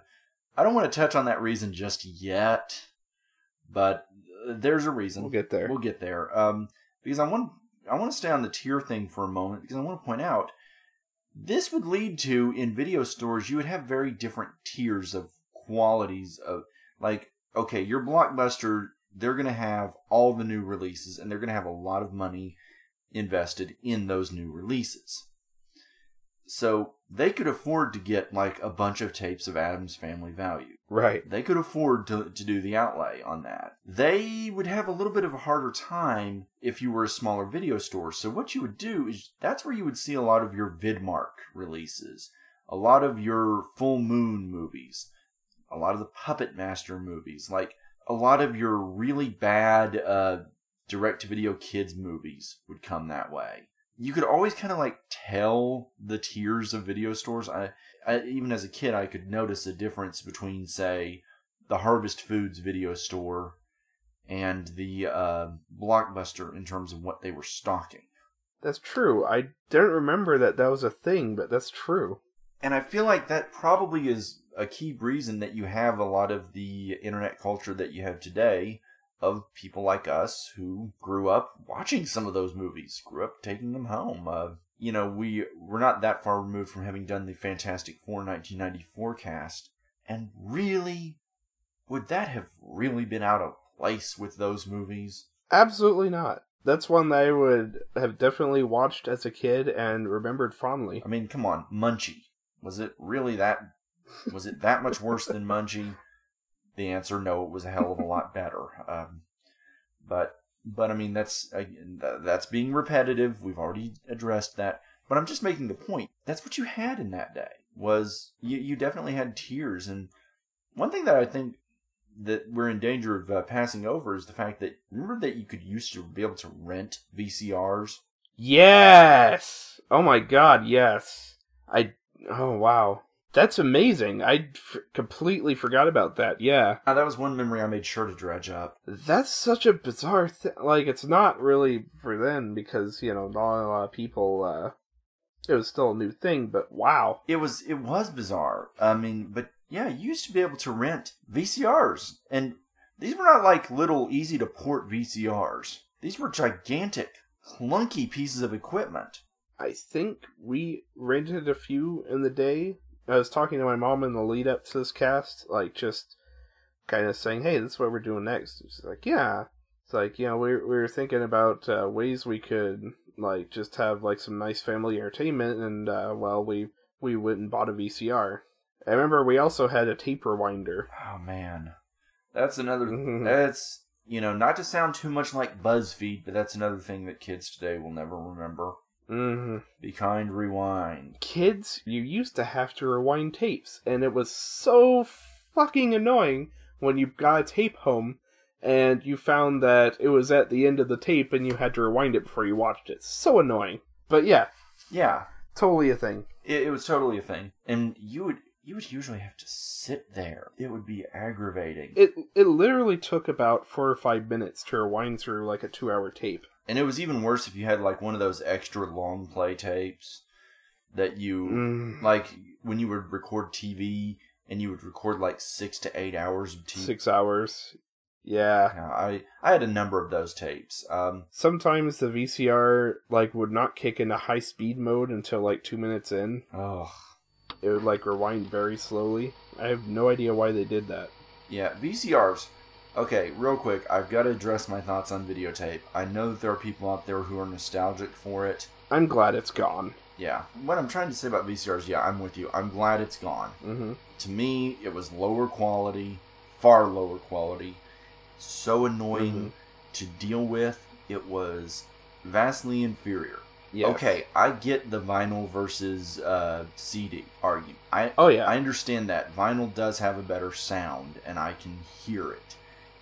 I don't want to touch on that reason just yet, but there's a reason. We'll get there. We'll get there. Um, because I want I want to stay on the tier thing for a moment because I want to point out this would lead to in video stores you would have very different tiers of qualities of like okay your blockbuster they're going to have all the new releases and they're going to have a lot of money invested in those new releases so they could afford to get like a bunch of tapes of Addams Family Value. Right. They could afford to, to do the outlay on that. They would have a little bit of a harder time if you were a smaller video store. So what you would do is that's where you would see a lot of your Vidmark releases, a lot of your Full Moon movies, a lot of the Puppet Master movies, like a lot of your really bad uh, direct to video kids movies would come that way you could always kind of like tell the tiers of video stores. I, I, even as a kid, I could notice a difference between, say, the Harvest Foods video store and the uh, Blockbuster in terms of what they were stocking. That's true. I don't remember that that was a thing, but that's true. And I feel like that probably is a key reason that you have a lot of the internet culture that you have today of people like us who grew up watching some of those movies, grew up taking them home. Uh, you know, we we're not that far removed from having done the Fantastic Four 1994 cast, and really, would that have really been out of place with those movies? Absolutely not. That's one that I would have definitely watched as a kid and remembered fondly. I mean, come on, Munchie. Was it really that? Was it that much worse than Munchie? The answer no it was a hell of a lot better um, but but i mean that's that's being repetitive we've already addressed that But I'm just making the point. That's what you had in that day. Was you you definitely had tears and one thing that I think that we're in danger of uh, passing over is the fact that remember that you could used to be able to rent VCRs. Yes. Oh my god, yes. I Oh wow. That's amazing. I f- completely forgot about that. Yeah. Uh, that was one memory I made sure to dredge up. That's such a bizarre thing. Like, it's not really for then because, you know, not a lot of people, uh, it was still a new thing, but wow. It was it was bizarre. I mean, but yeah, you used to be able to rent VCRs, and these were not like little easy to port VCRs. These were gigantic, clunky pieces of equipment. I think we rented a few in the day. I was talking to my mom in the lead up to this cast, like just kind of saying, "Hey, this is what we're doing next." She's like, "Yeah." It's like you know we we were thinking about uh, ways we could like just have like some nice family entertainment, and uh, well, we we went and bought a VCR. I remember we also had a tape rewinder. Oh man, that's another. That's you know not to sound too much like BuzzFeed, but that's another thing that kids today will never remember. Mm-hmm. Be kind, rewind. Kids, you used to have to rewind tapes, and it was so fucking annoying when you got a tape home and you found that it was at the end of the tape and you had to rewind it before you watched it. So annoying. But yeah, Yeah, totally a thing. it, it was totally a thing, and you would you would usually have to sit there. It would be aggravating. It it literally took about four or five minutes to rewind through like a two hour tape. And it was even worse if you had like one of those extra long play tapes that you Mm. like when you would record TV and you would record like six to eight hours of TV. Six hours. Yeah. I I had a number of those tapes. Um, Sometimes the VCR like would not kick into high speed mode until like two minutes in. oh It would like rewind very slowly. I have no idea why they did that. yeah, VCRs. Okay, real quick, I've got to address my thoughts on videotape. I know that there are people out there who are nostalgic for it. I'm glad it's gone. Yeah, what I'm trying to say about VCRs, yeah, I'm with you. I'm glad it's gone. Mm-hmm. To me, it was lower quality, far lower quality, so annoying Mm-hmm. to deal with. It was vastly inferior. Yes. Okay, I get the vinyl versus uh, CD argument. I Oh, yeah. I understand that vinyl does have a better sound, and I can hear it,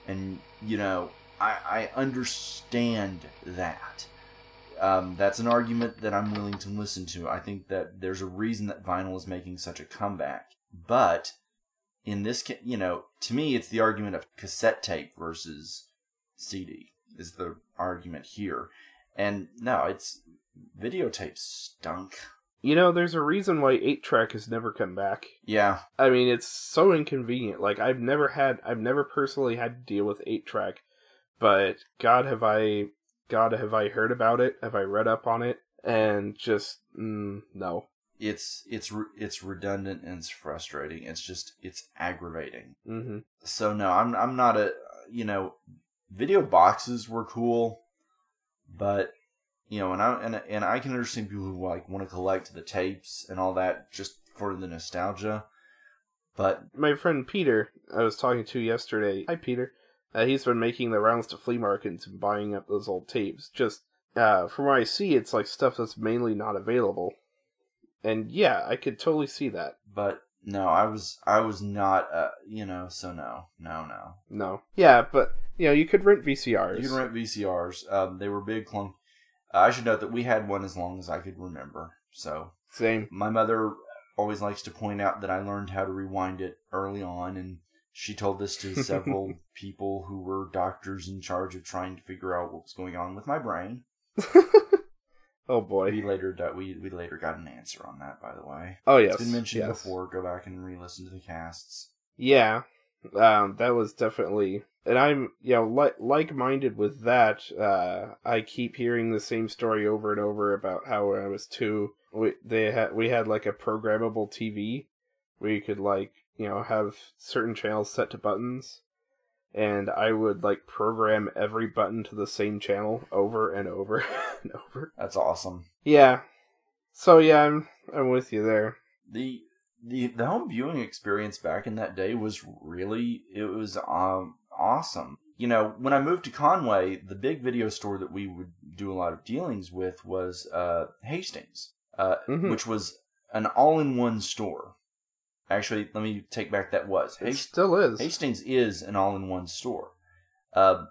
and you know I I understand that. Um, that's an argument that I'm willing to listen to. I think that there's a reason that vinyl is making such a comeback, but in this, ca- you know, to me, it's the argument of cassette tape versus CD is the argument here, and no, it's videotape stunk. You know, there's a reason why 8 track has never come back. Yeah, I mean, it's so inconvenient. Like I've never had I've never personally had to deal with 8 track, but god have I god have I heard about it? Have I read up on it? And just mm, no. it's it's it's redundant and it's frustrating. It's just it's aggravating. Mhm. So no, I'm I'm not a you know, video boxes were cool, but you know, and I and and I can understand people who like want to collect the tapes and all that just for the nostalgia. But My friend Peter, I was talking to yesterday. Hi Peter. Uh, he's been making the rounds to flea markets and buying up those old tapes. Just uh, from what I see, it's like stuff that's mainly not available. And yeah, I could totally see that. but no, I was I was not uh you know, so no, no, no. No. Yeah, but you know, you could rent VCRs. You can rent VCRs. Um, they were big clunk. Uh, I should note that we had one as long as I could remember. So Same. my mother always likes to point out that I learned how to rewind it early on, and she told this to several people who were doctors in charge of trying to figure out what was going on with my brain. Oh boy. We later got we we later got an answer on that, by the way. Oh, yes, it's been mentioned yes. before. Go back and re-listen to the casts. Yeah, um, that was definitely, and I'm you know like like minded with that. Uh, I keep hearing the same story over and over about how when I was two, we they had we had like a programmable TV where you could like you know have certain channels set to buttons, and I would like program every button to the same channel over and over and over. That's awesome. Yeah, so yeah, I'm I'm with you there. the the the home viewing experience back in that day was really it was um awesome. You know, when I moved to Conway, the big video store that we would do a lot of dealings with was uh Hastings. uh, Mhm. which was an all-in-one store. Actually, let me take back that was. It Hast- still is. Hastings is an all-in-one store. Uh,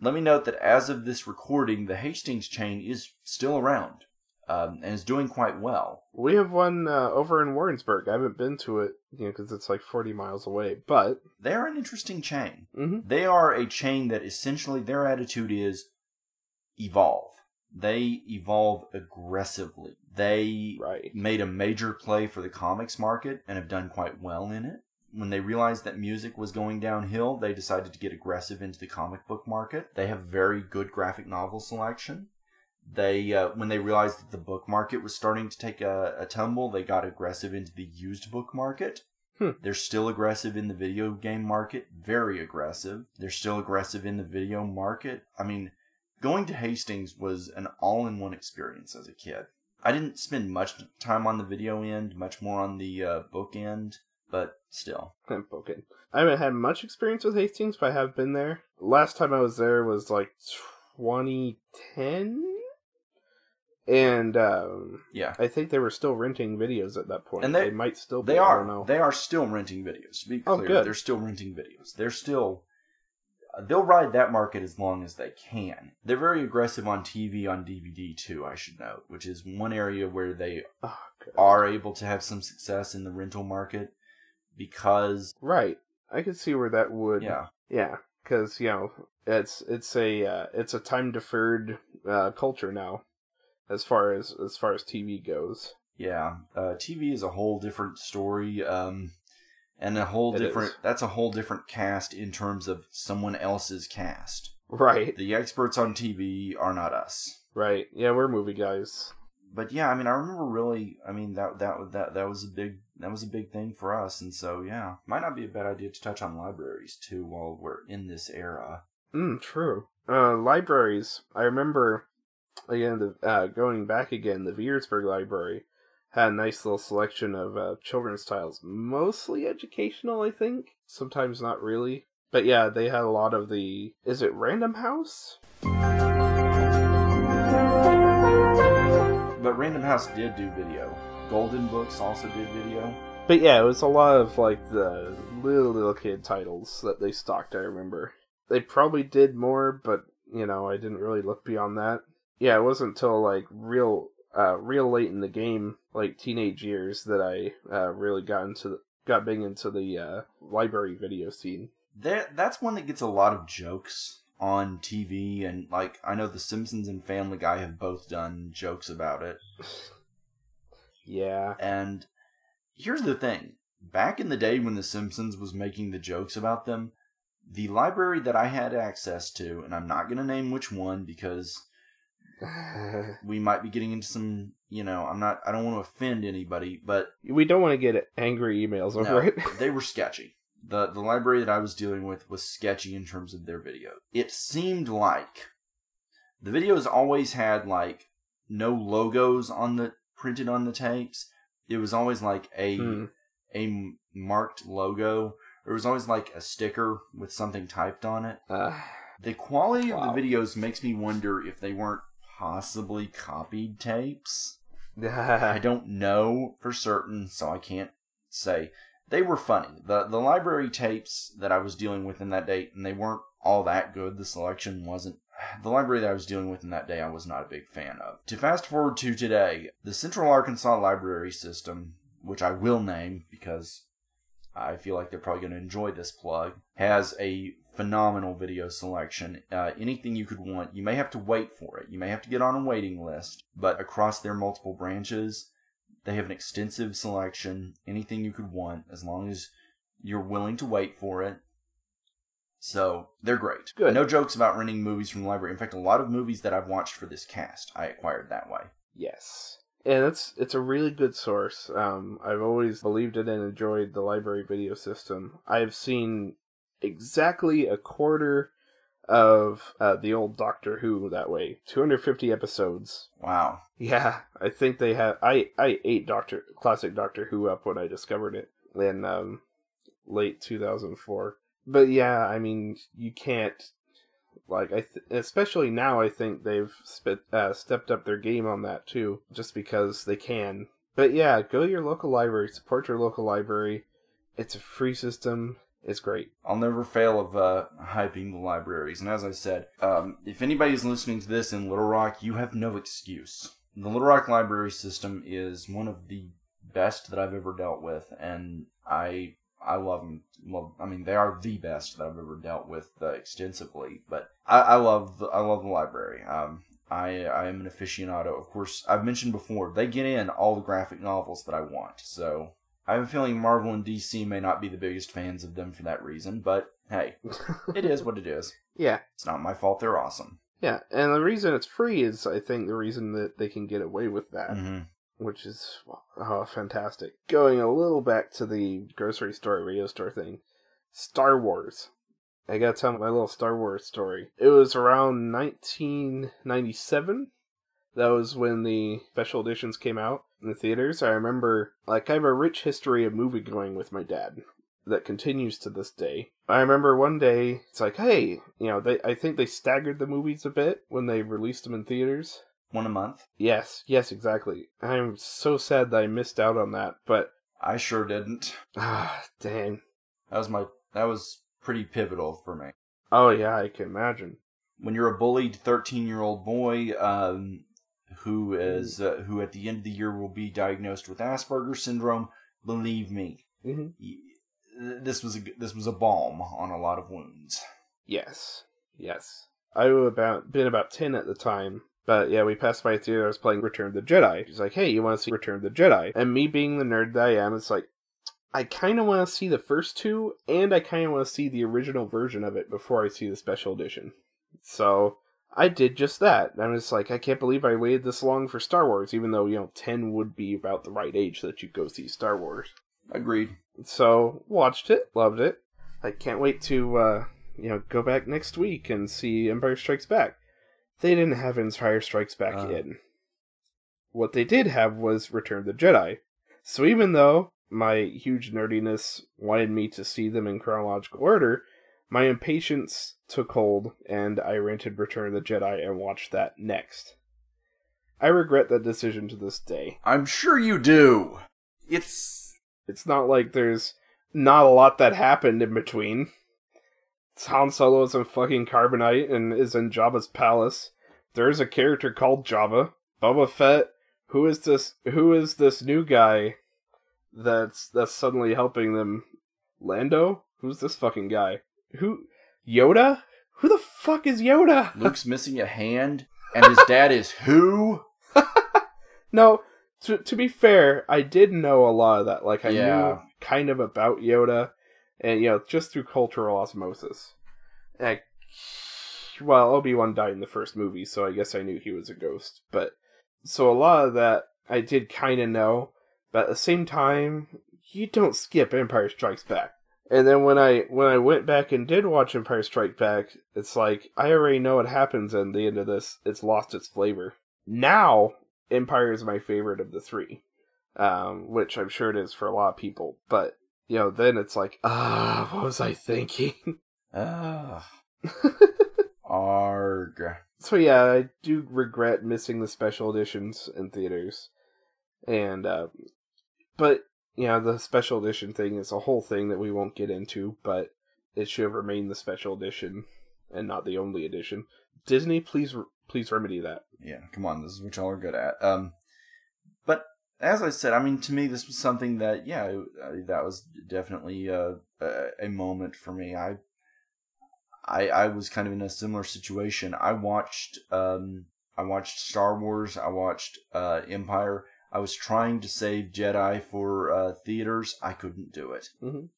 let me note that as of this recording, the Hastings chain is still around um, and is doing quite well. We have one uh, over in Warrensburg. I haven't been to it, you know, because it's like 40 miles away. But They're an interesting chain. Mhm. They are a chain that essentially their attitude is evolve. They evolve aggressively. They made a major play for the comics market and have done quite well in it. When they realized that music was going downhill, they decided to get aggressive into the comic book market. They have very good graphic novel selection. They, uh, when they realized that the book market was starting to take a, a tumble, they got aggressive into the used book market. They're still aggressive in the video game market, very aggressive. They're still aggressive in the video market. I mean, going to Hastings was an all in one experience as a kid. I didn't spend much time on the video end, much more on the uh, book end, but still. book end. I haven't had much experience with Hastings, but I have been there. Last time I was there was like 2010? And um, Yeah. I think they were still renting videos at that point. And they, might still be. They are. They are still renting videos. To be Oh, good. they're still renting videos. They're still. uh, They'll ride that market as long as they can. They're very aggressive on TV, on DVD too. I should note, which is one area where they Oh, are able to have some success in the rental market because Right. I could see where that would. Yeah. Yeah, because you know it's it's a uh, it's a time deferred uh, culture now, as far as as far as TV goes. Yeah, uh, TV is a whole different story, um, and a whole It different. is. That's a whole different cast in terms of someone else's cast. Right. The experts on TV are not us. Right. Yeah, we're movie guys. But yeah, I mean, I remember really. I mean, that that that that was a big that was a big thing for us, and so yeah, might not be a bad idea to touch on libraries too while we're in this era. Mm, true. Uh, libraries. I remember again the uh, going back again. The Veersburg Library had a nice little selection of uh, children's titles, mostly educational. I think sometimes not really, but yeah, they had a lot of the. Is it Random House? But Random House did do video. Golden Books also did video. But yeah, it was a lot of like the little little kid titles that they stocked. I remember they probably did more, but you know I didn't really look beyond that. Yeah, it wasn't until like real uh, real late in the game, like teenage years, that I uh, really got into the, got big into the uh, library video scene. That that's one that gets a lot of jokes on TV, and like I know The Simpsons and Family Guy have both done jokes about it. Yeah, And here's the thing: back in the day when The Simpsons was making the jokes about them, the library that I had access to, and I'm not gonna name which one because we might be getting into some, you know, I'm not, I don't want to offend anybody, but we don't want to get angry emails over no, it. they were sketchy. The the library that I was dealing with was sketchy in terms of their video. It seemed like the videos always had like no logos on the printed on the tapes. It was always like a Hmm. a marked logo. There was always like a sticker with something typed on it. Uh, the quality wow. of the videos makes me wonder if they weren't possibly copied tapes. I don't know for certain, so I can't say. They were funny. The the library tapes that I was dealing with in that day, and they weren't all that good. The selection wasn't. The library that I was dealing with in that day, I was not a big fan of. To fast forward to today, the Central Arkansas Library System, which I will name because I feel like they're probably going to enjoy this plug, has a phenomenal video selection. Uh, anything you could want. You may have to wait for it. You may have to get on a waiting list, but across their multiple branches, they have an extensive selection. Anything you could want, as long as you're willing to wait for it. So they're great. Good. No jokes about renting movies from the library. In fact, a lot of movies that I've watched for this cast, I acquired that way. Yes. And it's it's a really good source. Um, I've always believed in and enjoyed the library video system. I've seen exactly a quarter of uh, the old Doctor Who that way. 250 episodes. Wow. Yeah, I think they have. I I ate Doctor classic Doctor Who up when I discovered it in um, late 2004. But yeah, I mean, you can't Like I, th- especially now, I think they've spit, uh, stepped up their game on that too, just because they can. But yeah, go to your local library, support your local library. It's a free system. It's great. I'll never fail of uh, hyping the libraries. And as I said, um, if anybody's listening to this in Little Rock, you have no excuse. The Little Rock library system is one of the best that I've ever dealt with, and I I love them. Well, I mean, they are the best that I've ever dealt with uh, extensively. But I, I love the, I love the library. Um, I I am an aficionado. Of course, I've mentioned before they get in all the graphic novels that I want. So I have a feeling Marvel and DC may not be the biggest fans of them for that reason. But hey, it is what it is. Yeah. It's not my fault. They're awesome. Yeah, and the reason it's free is, I think, the reason that they can get away with that, Mhm. which is oh, fantastic. Going a little back to the grocery store, radio store thing, Star Wars. I gotta tell my little Star Wars story. It was around 1997. That was when the special editions came out in the theaters. I remember, like, I have a rich history of movie going with my dad that continues to this day. I remember one day it's like, hey, you know, they I think they staggered the movies a bit when they released them in theaters. One a month. Yes, yes, exactly. I'm so sad that I missed out on that, but I sure didn't. ah, dang. That was my that was pretty pivotal for me. Oh yeah, I can imagine. When you're a bullied 13 year old boy um, who is uh, who at the end of the year will be diagnosed with Asperger's syndrome, believe me, Mhm. this was a this was a balm on a lot of wounds. Yes, yes. I was about been about ten at the time, but yeah, we passed by a theater. I was playing Return of the Jedi. He's like, "Hey, you want to see Return of the Jedi?" And me being the nerd that I am, it's like, I kind of want to see the first two, and I kind of want to see the original version of it before I see the special edition. So I did just that. I was like, I can't believe I waited this long for Star Wars, even though you know ten would be about the right age that you go see Star Wars. Agreed. So watched it, loved it. I can't wait to uh, you know go back next week and see Empire Strikes Back. They didn't have Empire Strikes Back Uh. yet. What they did have was Return of the Jedi. So even though my huge nerdiness wanted me to see them in chronological order, my impatience took hold and I rented Return of the Jedi and watched that next. I regret that decision to this day. I'm sure you do. It's It's not like there's not a lot that happened in between. Han Solo's in fucking Carbonite and is in Jabba's palace. There's a character called Jabba. Boba Fett. Who is this? Who is this new guy? That's that's suddenly helping them. Lando. Who's this fucking guy? Who? Yoda? Who the fuck is Yoda? Luke's missing a hand, and his dad is who? No, to to be fair, I did know a lot of that. Like I Yeah. knew kind of about Yoda, and you know just through cultural osmosis. And I, well, Obi Wan died in the first movie, so I guess I knew he was a ghost. But so a lot of that I did kind of know, but at the same time, you don't skip Empire Strikes Back. And then when I when I went back and did watch Empire Strike Back, it's like I already know what happens at the end of this. It's lost its flavor. Now Empire is my favorite of the three, um, which I'm sure it is for a lot of people. But you know, then it's like, ah, what was I thinking? Ah. Arg. so yeah, I do regret missing the special editions in theaters, and uh, but you know, the special edition thing is a whole thing that we won't get into. But it should have remained the special edition and not the only edition. Disney, please, please remedy that. Yeah, come on, this is what y'all are good at. Um, but as I said, I mean, to me, this was something that, yeah, that was definitely uh, a, a moment for me. I, I, I was kind of in a similar situation. I watched, um, I watched Star Wars. I watched uh, Empire. I was trying to save Jedi for uh, theaters. I couldn't do it, Mhm.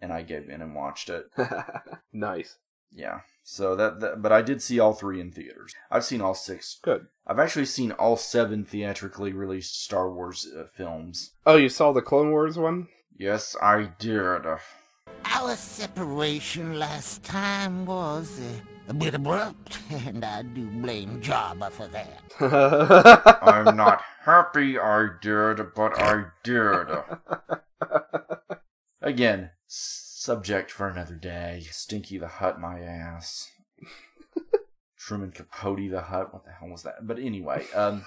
and I gave in and watched it. nice. Yeah. So that, that, but I did see all three in theaters. I've seen all six. Good. I've actually seen all seven theatrically released Star Wars uh, films. Oh, you saw the Clone Wars one? Yes, I did. Our separation last time was uh, a bit abrupt, and I do blame Jabba for that. I'm not happy I did, but I did. Again, subject for another day. Stinky the Hut, my ass. Truman Capote the Hut. What the hell was that? But anyway, um,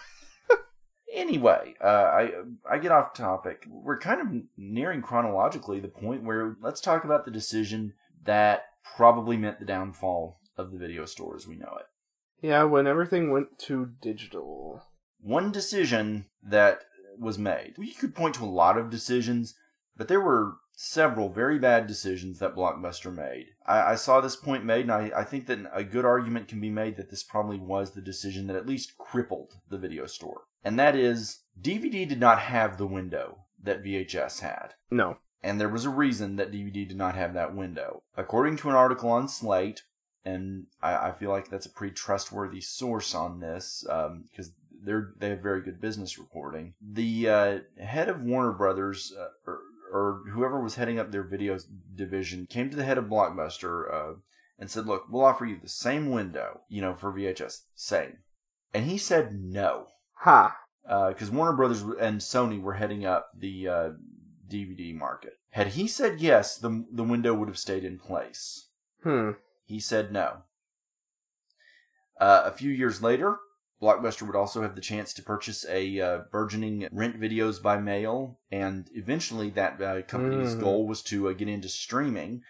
anyway, uh, I I get off topic. We're kind of nearing chronologically the point where let's talk about the decision that probably meant the downfall of the video store as we know it. Yeah, when everything went to digital. One decision that was made. You could point to a lot of decisions, but there were several very bad decisions that Blockbuster made. I, I saw this point made, and I, I think that a good argument can be made that this probably was the decision that at least crippled the video store. And that is, DVD did not have the window that VHS had. No. And there was a reason that DVD did not have that window. According to an article on Slate, and I, I feel like that's a pretty trustworthy source on this because they're they have very good business reporting. The uh, head of Warner Brothers, uh, or, or whoever was heading up their video division, came to the head of Blockbuster uh, and said, "Look, we'll offer you the same window, you know, for VHS, same." And he said no. Ha. Because Warner Brothers and Sony were heading up the uh, DVD market. Had he said yes, the the window would have stayed in place. Hmm. He said no. Uh, a few years later, Blockbuster would also have the chance to purchase a uh, burgeoning rent videos by mail, and eventually that uh, company's Mm. goal was to uh, get into streaming.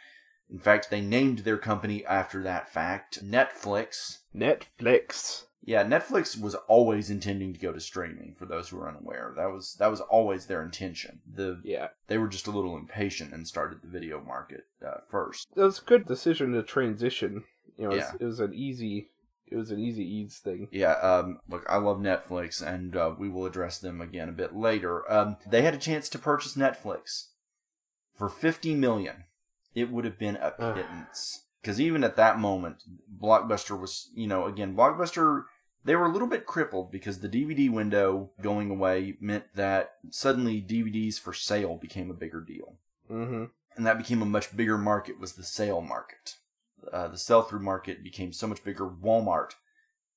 In fact, they named their company after that fact, Netflix. Netflix. Yeah, Netflix was always intending to go to streaming. For those who are unaware, that was that was always their intention. The yeah, they were just a little impatient and started the video market uh, first. It was a good decision to transition. You know, it was, Yeah. it was an easy, it was an easy ease thing. Yeah, um, look, I love Netflix, and uh, we will address them again a bit later. Um, they had a chance to purchase Netflix for fifty million. It would have been a pittance because even at that moment, Blockbuster was, you know, again, Blockbuster. They were a little bit crippled because the DVD window going away meant that suddenly DVDs for sale became a bigger deal Mm-hmm. and that became a much bigger market was the sale market uh, the sell-through market became so much bigger walmart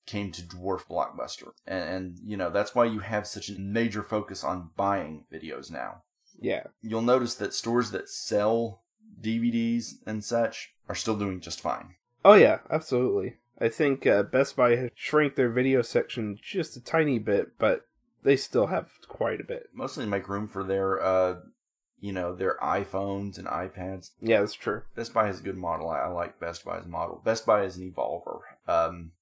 came to dwarf blockbuster and, and you know that's why you have such a major focus on buying videos now Yeah. you'll notice that stores that sell dvds and such are still doing just fine Oh yeah, absolutely. I think uh, Best Buy has shrank their video section just a tiny bit, but they still have quite a bit. mostly make room for their uh you know their iphones and ipads Yeah, that's true. Best Buy has a good model. I, like Best Buy's model. Best Buy is an evolver. Um,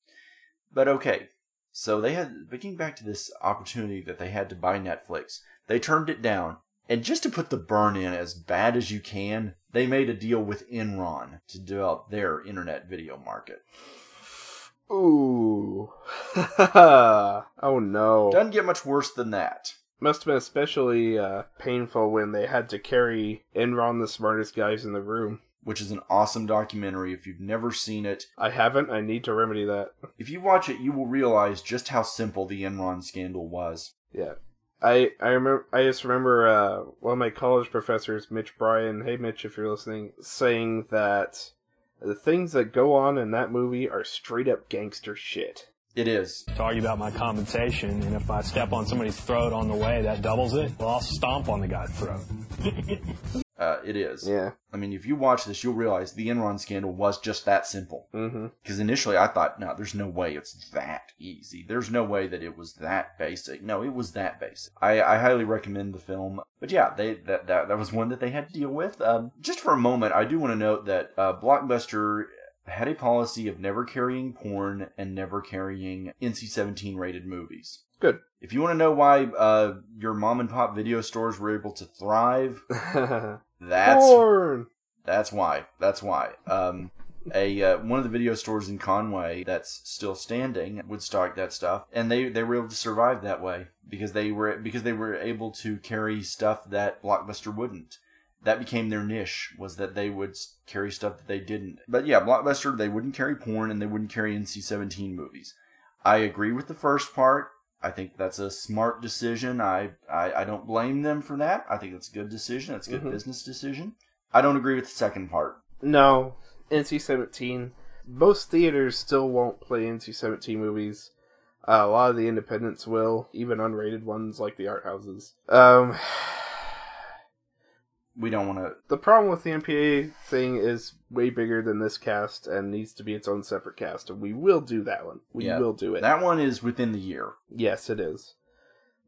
but okay, so they had getting back to this opportunity that they had to buy Netflix. They turned it down, and just to put the burn in as bad as you can, they made a deal with Enron to develop their internet video market. Ooh. oh no. Doesn't get much worse than that. Must have been especially uh, painful when they had to carry Enron, the smartest guys in the room. Which is an awesome documentary. If you've never seen it, I haven't. I need to remedy that. if you watch it, you will realize just how simple the Enron scandal was. Yeah. I I remember. I just remember uh, one of my college professors, Mitch Bryan. Hey, Mitch, if you're listening, saying that the things that go on in that movie are straight up gangster shit. It is. To argue about my compensation, and if I step on somebody's throat on the way, that doubles it. Well, I'll stomp on the guy's throat. Uh, it is. Yeah. I mean, if you watch this, you'll realize the Enron scandal was just that simple. Mm-hmm. Because initially I thought, no, there's no way it's that easy. There's no way that it was that basic. No, it was that basic. I, I highly recommend the film. But yeah, they that, that that was one that they had to deal with. Um, just for a moment, I do want to note that uh, Blockbuster had a policy of never carrying porn and never carrying NC-17 rated movies. Good. If you want to know why uh, your mom and pop video stores were able to thrive, that's that's why. That's why. Um, a uh, one of the video stores in Conway that's still standing would stock that stuff, and they they were able to survive that way because they were because they were able to carry stuff that Blockbuster wouldn't. That became their niche was that they would carry stuff that they didn't. But yeah, Blockbuster they wouldn't carry porn and they wouldn't carry NC-17 movies. I agree with the first part. I think that's a smart decision. I, I, I don't blame them for that. I think that's a good decision. It's a good Mhm. business decision. I don't agree with the second part. No, NC-17. Most theaters still won't play NC-17 movies. Uh, a lot of the independents will, even unrated ones like the art houses. Um, we don't want to. The problem with the MPA thing is way bigger than this cast and needs to be its own separate cast, and we will do that one. We Yeah. will do it. That one is within the year. Yes, it is.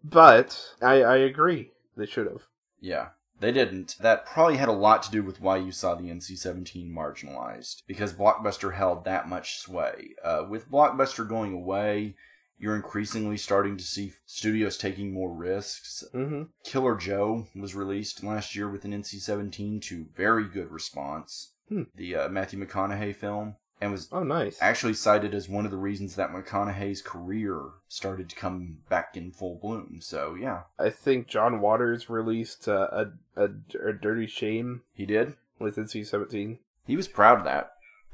But I, I agree. They should have. Yeah, they didn't. That probably had a lot to do with why you saw the NC-17 marginalized, because Blockbuster held that much sway. Uh, with Blockbuster going away, you're increasingly starting to see studios taking more risks. Mm-hmm. Killer Joe was released last year with an NC-17 to very good response. Hmm. The uh, Matthew McConaughey film. And was Oh, nice. actually cited as one of the reasons that McConaughey's career started to come back in full bloom. So yeah, I think John Waters released uh, a, a, a Dirty Shame he did. with NC-17. He was proud of that.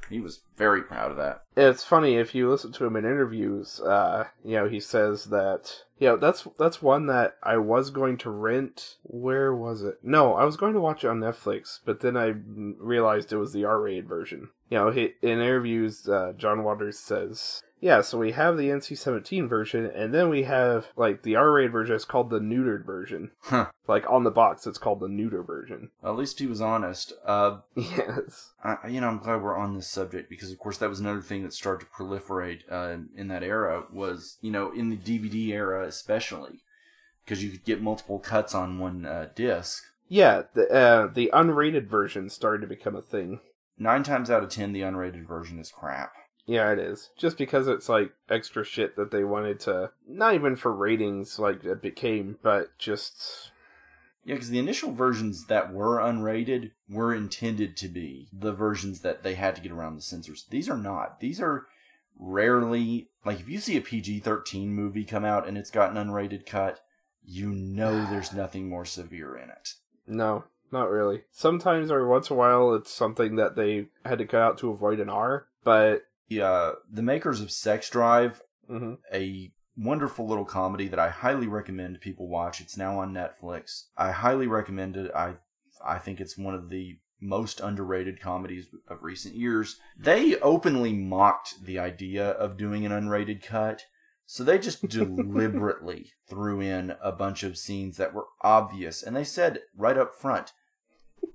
He was very proud of that. It's funny if you listen to him in interviews. Uh, you know, he says that you know that's that's one that I was going to rent. Where was it? No, I was going to watch it on Netflix, but then I realized it was the R-rated version. You know, he, in interviews, uh, John Waters says, "Yeah, so we have the NC-17 version, and then we have like the R-rated version. It's called the neutered version. Huh. Like on the box, it's called the neuter version. At least he was honest. Uh, Yes. I, you know, I'm glad we're on this subject because, of course, that was another thing that started to proliferate uh, in that era. Was you know, in the DVD era especially, because you could get multiple cuts on one uh, disc. Yeah, the uh, the unrated version started to become a thing. Nine times out of ten, the unrated version is crap. Yeah, it is. Just because it's like extra shit that they wanted to, not even for ratings like it became, but just. Yeah, because the initial versions that were unrated were intended to be the versions that they had to get around the censors. These are not. These are rarely like if you see a PG thirteen movie come out and it's got an unrated cut, you know there's nothing more severe in it. No, not really. Sometimes or once in a while it's something that they had to cut out to avoid an R, but. Yeah, the makers of Sex Drive, mhm. a wonderful little comedy that I highly recommend people watch. It's now on Netflix. I highly recommend it. I I think it's one of the most underrated comedies of recent years. They openly mocked the idea of doing an unrated cut. So they just deliberately threw in a bunch of scenes that were obvious and they said right up front,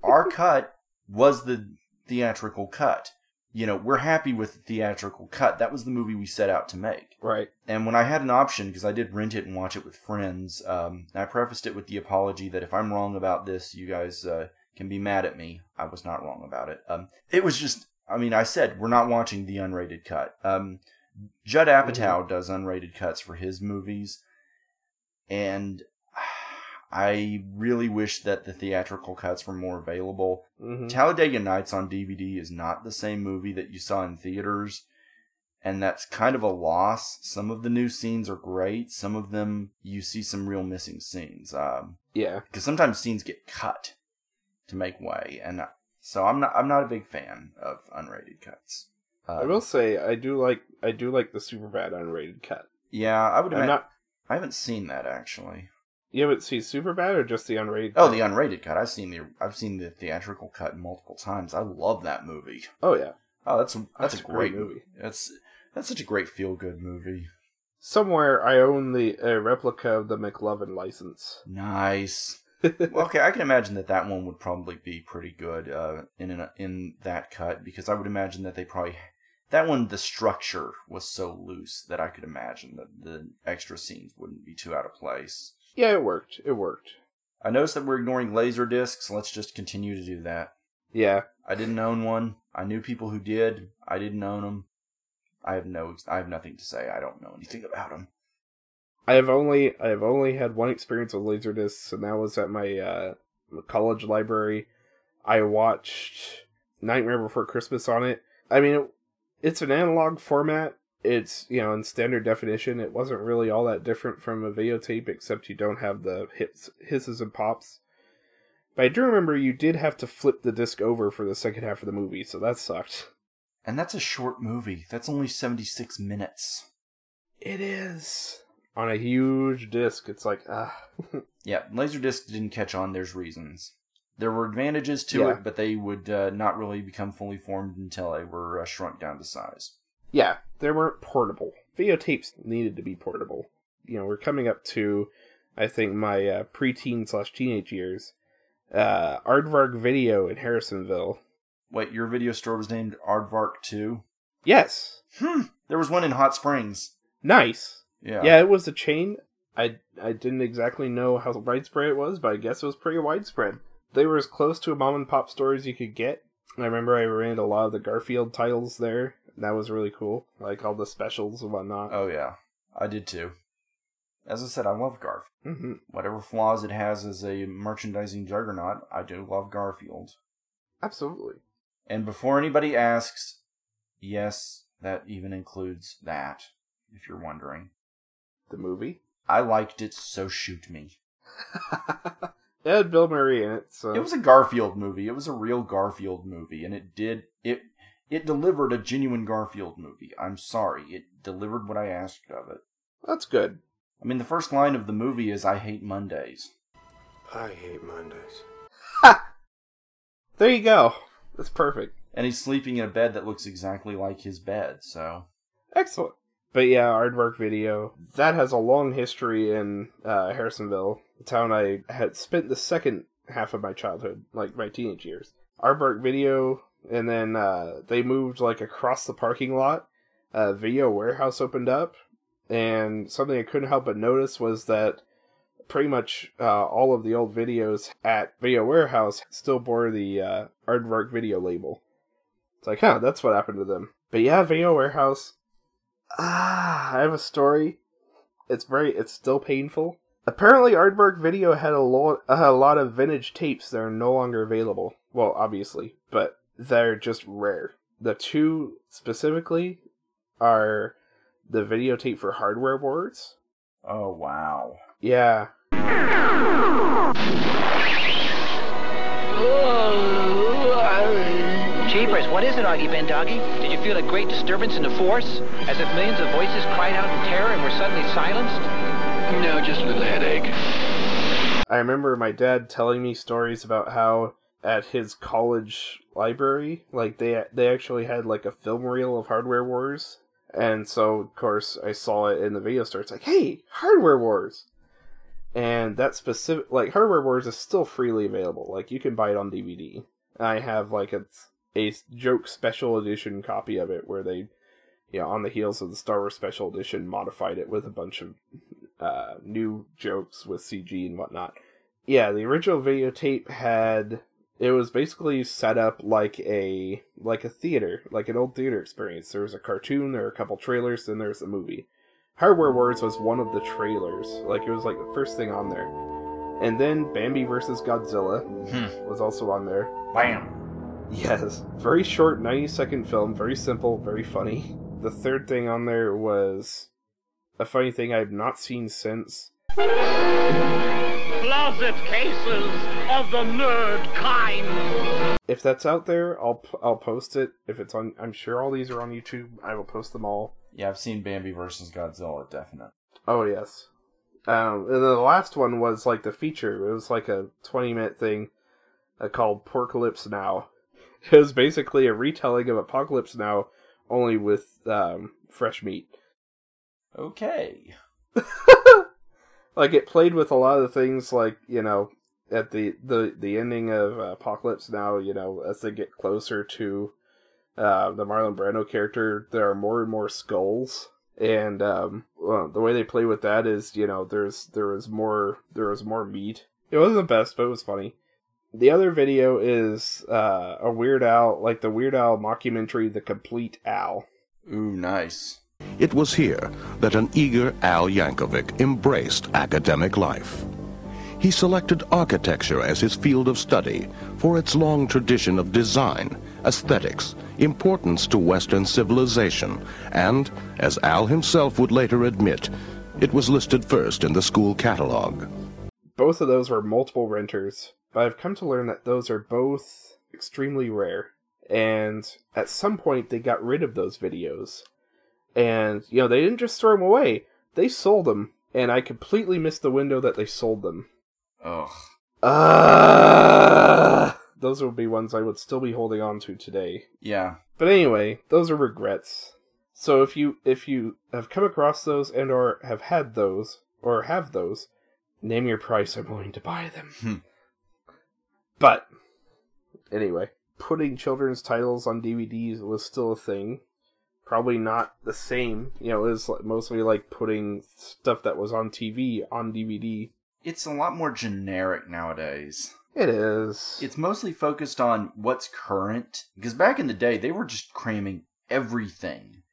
our cut was the theatrical cut. You know, we're happy with the theatrical cut. That was the movie we set out to make. Right. And when I had an option, because I did rent it and watch it with friends, um, I prefaced it with the apology that if I'm wrong about this, you guys uh, can be mad at me. I was not wrong about it. Um, it was just, I mean, I said we're not watching the unrated cut. Um, Judd Apatow does unrated cuts for his movies, and I really wish that the theatrical cuts were more available. Mhm. Talladega Nights on DVD is not the same movie that you saw in theaters, and that's kind of a loss. Some of the new scenes are great. Some of them you see some real missing scenes. Um, Yeah. because sometimes scenes get cut to make way, and so I'm not I'm not a big fan of unrated cuts. Uh, I will say I do like I do like the Superbad unrated cut. Yeah, I would. I'm not- I haven't seen that actually. You but see, Superbad or just the unrated? Oh, the unrated cut. I've seen the I've seen the theatrical cut multiple times. I love that movie. Oh yeah. Oh, that's a, that's, That's a great great movie. movie. That's that's such a great feel good movie. Somewhere I own the a replica of the McLovin license. Nice. well, okay, I can imagine that that one would probably be pretty good uh, in an, in that cut because I would imagine that they probably that one the structure was so loose that I could imagine that the extra scenes wouldn't be too out of place. Yeah, it worked. It worked. I noticed that we're ignoring laser discs. Let's just continue to do that. Yeah. I didn't own one. I knew people who did. I didn't own them. I have no. I have nothing to say. I don't know anything about them. I have only I have only had one experience with laser discs, and that was at my uh, college library. I watched Nightmare Before Christmas on it. I mean, it, it's an analog format. It's you know in standard definition. It wasn't really all that different from a videotape, except you don't have the hits, hisses and pops. But I do remember you did have to flip the disc over for the second half of the movie, so that sucked. And that's a short movie. That's only seventy six minutes. It is on a huge disc. It's like ah. Yeah, Laserdisc didn't catch on. There's reasons. There were advantages to Yeah. it, but they would uh, not really become fully formed until they were uh, shrunk down to size. Yeah, they weren't portable. Videotapes needed to be portable. You know, we're coming up to, I think, my uh, preteen slash teenage years, uh, Aardvark Video in Harrisonville. Wait, your video store was named Aardvark 2? Yes. Hmm. There was one in Hot Springs. Nice. Yeah. Yeah, it was a chain. I I didn't exactly know how widespread it was, but I guess it was pretty widespread. They were as close to a mom and pop store as you could get. I remember I ran a lot of the Garfield titles there. That was really cool, like all the specials and whatnot. Oh yeah, I did too. As I said, I love Garfield. hmm Whatever flaws it has as a merchandising juggernaut, I do love Garfield. Absolutely. And before anybody asks, yes, that even includes that, if you're wondering. The movie? I liked it, so shoot me. It had Bill Murray in it, so It was a Garfield movie. It was a real Garfield movie, and it did it it delivered a genuine Garfield movie. I'm sorry, it delivered what I asked of it. that's good. I mean, the first line of the movie is "I hate Mondays." I hate Mondays. Ha! There you go. That's perfect. and he's sleeping in a bed that looks exactly like his bed. So Excellent. But yeah, Aardvark Video. That has a long history in uh, Harrisonville, the town I had spent the second half of my childhood, like my teenage years. Aardvark Video, and then uh, they moved like across the parking lot. A video warehouse opened up, and something I couldn't help but notice was that pretty much uh, all of the old videos at Video Warehouse still bore the uh, Aardvark Video label. It's like, huh, that's what happened to them. But yeah, Video Warehouse. Ah, I have a story. It's very, it's still painful. Apparently, Aardvark Video had a lot, a lot of vintage tapes that are no longer available. Well, obviously, but they're just rare. The two specifically are the videotape for Hardware Wars. Oh wow. Yeah. Jeepers, what is it, Augie Ben Doggie? Did you feel a great disturbance in the force? As if millions of voices cried out in terror and were suddenly silenced? No, just a little headache. I remember my dad telling me stories about how at his college library, like they they actually had like a film reel of Hardware Wars, and so of course I saw it in the video store. It's like, hey, Hardware Wars, and that specific like Hardware Wars is still freely available. Like you can buy it on DVD. I have like a a joke special edition copy of it where they, you know, on the heels of the Star Wars special edition, modified it with a bunch of uh, new jokes with CG and whatnot. Yeah, the original videotape had it was basically set up like a like a theater, like an old theater experience. There was a cartoon, there were a couple trailers, then there's a movie. Hardware Wars was one of the trailers. Like it was like the first thing on there. And then Bambi vs. Godzilla mm-hmm. was also on there. Bam. Yes. Very short, 90 second film, very simple, very funny. The third thing on there was a funny thing I've not seen since. Closet cases of the nerd kind. If that's out there, I'll p- I'll post it. If it's on, I'm sure all these are on YouTube. I will post them all. Yeah, I've seen Bambi versus Godzilla, definite. Oh yes. Um, and then the last one was like the feature. It was like a 20 minute thing uh, called Porklips Now. It was basically a retelling of Apocalypse Now, only with um, fresh meat. Okay. like it played with a lot of the things like you know at the the the ending of apocalypse now you know as they get closer to uh the marlon brando character there are more and more skulls. And um well, the way they play with that is you know there's there was more there was more meat. It wasn't the best but it was funny. The other video is uh a weird al like the weird al mockumentary the complete al. Ooh, nice. It was here that an eager Al Yankovic embraced academic life. He selected architecture as his field of study for its long tradition of design, aesthetics, importance to Western civilization, and, as Al himself would later admit, it was listed first in the school catalog. both of those were multiple renters, but I've come to learn that those are both extremely rare. And at some point, they got rid of those videos. And, you know, they didn't just throw them away, they sold them. And I completely missed the window that they sold them. Ugh. Ah, those would be ones I would still be holding on to today. Yeah. But anyway, those are regrets. So if you if you have come across those and or have had those or have those, name your price. I'm willing to buy them. But anyway, putting children's titles on DVDs was still a thing. Probably not the same. You know, it was mostly like putting stuff that was on TV on DVD. It's a lot more generic nowadays. It is. It's mostly focused on what's current. Because back in the day, they were just cramming everything.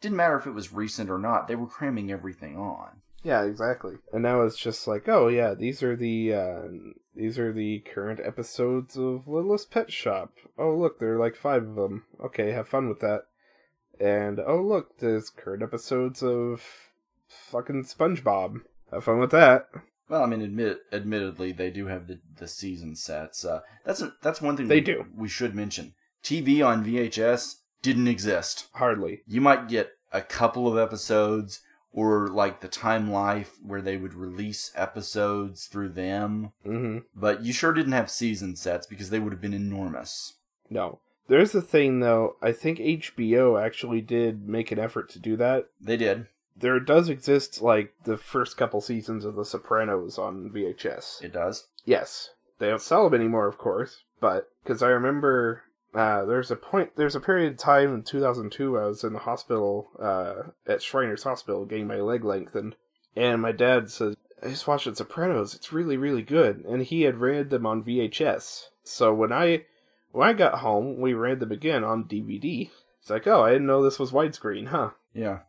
Didn't matter if it was recent or not, they were cramming everything on. Yeah, exactly. And now it's just like, oh yeah, these are the uh, these are the current episodes of Littlest Pet Shop. Oh look, there are like five of them. Okay, have fun with that. And oh look, there's current episodes of fucking SpongeBob. Have fun with that. Well, I mean, admit, admittedly, they do have the, the season sets. Uh, that's a, that's one thing They we, do. we should mention. TV on VHS didn't exist. Hardly. You might get a couple of episodes, or like the Time Life, where they would release episodes through them. Mm-hmm. But you sure didn't have season sets because they would have been enormous. No. There's the thing though. I think HBO actually did make an effort to do that. They did. There does exist like the first couple seasons of The Sopranos on VHS. It does. Yes, they don't sell them anymore, of course. But because I remember, uh, there's a point, there's a period of time in 2002 I was in the hospital uh, at Shriners Hospital getting my leg lengthened, and my dad says, "I just watched The Sopranos. It's really, really good." And he had rented them on VHS. So when I when I got home, we rented them again on DVD. It's like, oh, I didn't know this was widescreen, huh? Yeah.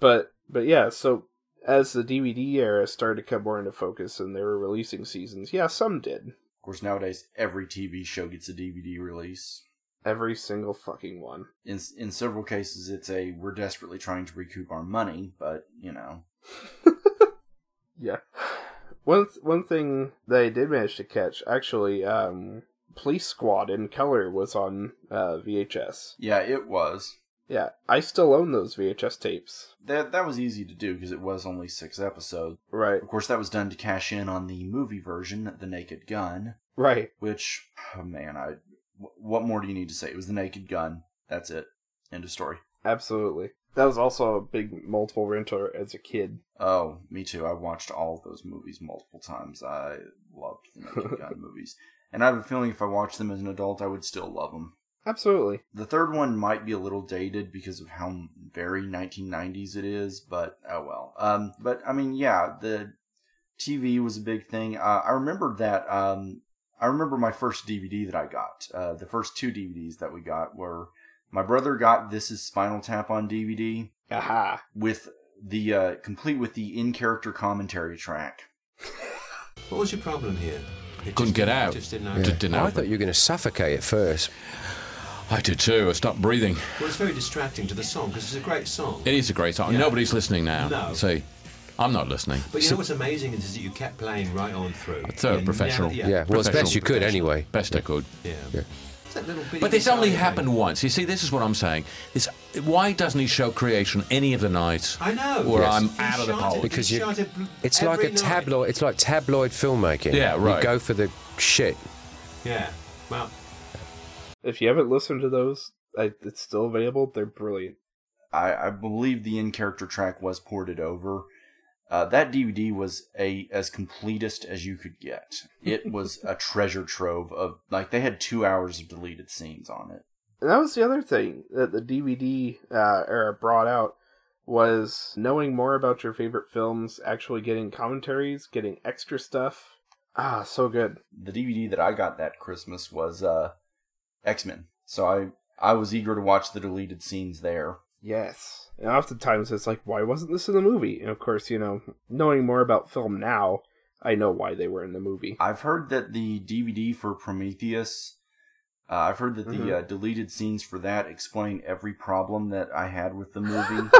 But but yeah, so as the DVD era started to come more into focus and they were releasing seasons, yeah, some did. Of course, nowadays every TV show gets a DVD release. Every single fucking one. In in several cases, it's a we're desperately trying to recoup our money, but you know, Yeah. One th- one thing that I did manage to catch, actually, um, Police Squad in color was on uh, VHS. yeah, it was. Yeah, I still own those VHS tapes. That that was easy to do because it was only six episodes. Right. Of course, that was done to cash in on the movie version, The Naked Gun. Right. Which, oh man, I what more do you need to say? It was The Naked Gun. That's it. End of story. Absolutely. That was also a big multiple renter as a kid. Oh, me too. I watched all of those movies multiple times. I loved the Naked Gun movies, and I have a feeling if I watched them as an adult, I would still love them. Absolutely. The third one might be a little dated because of how very 1990s it is, but oh well. Um, but I mean, yeah, the TV was a big thing. Uh, I remember that. Um, I remember my first DVD that I got. Uh, the first two DVDs that we got were my brother got This Is Spinal Tap on DVD. Aha. With the uh, complete with the in character commentary track. What was your problem here? It Couldn't get out. Just didn't Yeah. Just didn't oh, I thought you were going to suffocate at first. I did too. I stopped breathing. Well, it's very distracting to the song because it's a great song. It is a great song. Yeah. Nobody's listening now. No. See, I'm not listening. But you know what's amazing is that you kept playing right on through. So You professional. never- Yeah, well, as best you could anyway. Best I could. Yeah. It's that little bitty But this only guitar happened once. You see, this is what I'm saying. This, why doesn't he show creation any of the nights? I know. Where Yes. I'm He out of the shot pole. it. Because you, shot it's like a every night. tabloid. It's like tabloid filmmaking. Yeah, right. You go for the shit. Yeah. Well, If you haven't listened to those, I, it's still available. They're brilliant. I, I believe the in character track was ported over. Uh, that DVD was a as completest as you could get. It was a treasure trove of like they had two hours of deleted scenes on it. And that was the other thing that the DVD uh, era brought out was knowing more about your favorite films, actually getting commentaries, getting extra stuff. Ah, so good. The DVD that I got that Christmas was uh, X Men, so I I was eager to watch the deleted scenes there. Yes. And oftentimes it's like, why wasn't this in the movie? And of course, you know, knowing more about film now, I know why they were in the movie. I've heard that the DVD for Prometheus, uh, I've heard that the Mhm. uh, deleted scenes for that explain every problem that I had with the movie.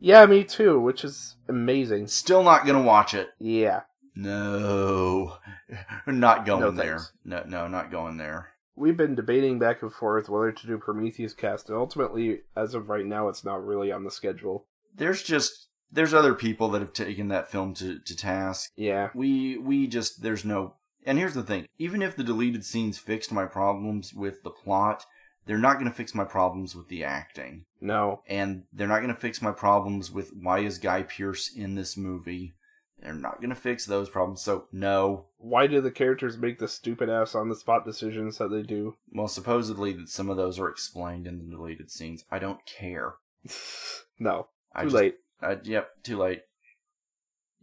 Yeah, me too, which is amazing. Still not gonna watch it. Yeah. No, not going No there. No, no, not going there. We've been debating back and forth whether to do Prometheus cast, and ultimately, as of right now, it's not really on the schedule. There's just there's other people that have taken that film to, to task. Yeah. We we just there's no. And here's the thing: even if the deleted scenes fixed my problems with the plot, they're not going to fix my problems with the acting. No. and they're not going to fix my problems with why is Guy Pearce in this movie They're not going to fix those problems. So no. Why do the characters make the stupid ass on the spot decisions that they do? Well, supposedly that some of those are explained in the deleted scenes. I don't care. No, I too just- late. I, yep, too late.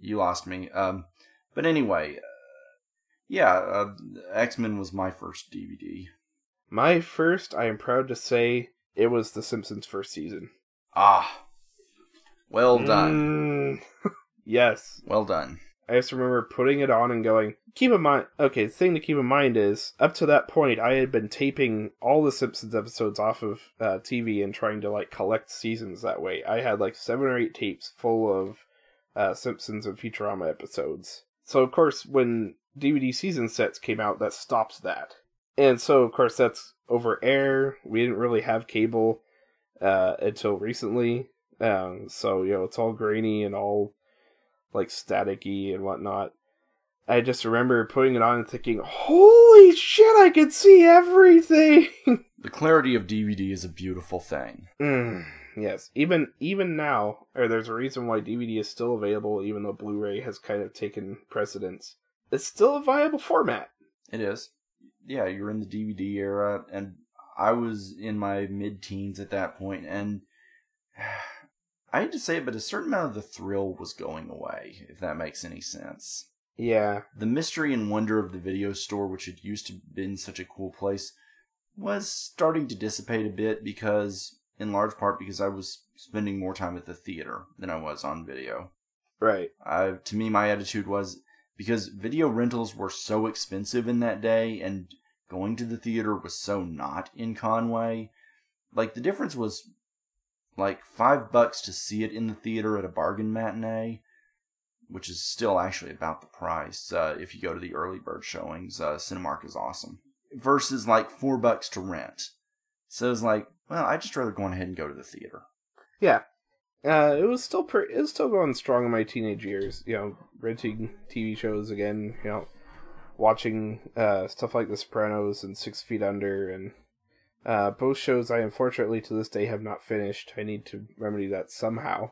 You lost me. Um, but anyway, uh, yeah, uh, X Men was my first DVD. My first, I am proud to say, it was The Simpsons first season. Ah, well done. Mm, yes. Well done. I just remember putting it on and going, keep in mind, okay, the thing to keep in mind is, up to that point, I had been taping all the Simpsons episodes off of uh, TV and trying to, like, collect seasons that way. I had, like, seven or eight tapes full of uh, Simpsons and Futurama episodes. So, of course, when DVD season sets came out, that stopped that. And so, of course, that's over air. We didn't really have cable uh, until recently. Um, so, you know, it's all grainy and all like staticky and whatnot. I just remember putting it on and thinking, "Holy shit! I can see everything." The clarity of DVD is a beautiful thing. Mm, yes, even even now, or there's a reason why DVD is still available, even though Blu-ray has kind of taken precedence. It's still a viable format. It is. Yeah, you're in the DVD era, and I was in my mid teens at that point, and I hate to say it, but a certain amount of the thrill was going away, if that makes any sense. Yeah, The mystery and wonder of the video store, which had used to been such a cool place, was starting to dissipate a bit because, in large part, because I was spending more time at the theater than I was on video. right. I, to me, my attitude was because video rentals were so expensive in that day, and going to the theater was so not in Conway. Like the difference was like five bucks to see it in the theater at a bargain matinee, which is still actually about the price uh, if you go to the early bird showings. Uh, Cinemark is awesome. Versus like four bucks to rent. So it's like, well, I'd just rather go ahead and go to the theater. Yeah. Uh, it was still pre- it was still going strong in my teenage years. You know, renting TV shows again. You know, watching uh, stuff like The Sopranos and Six Feet Under, and uh, both shows I unfortunately to this day have not finished. I need to remedy that somehow.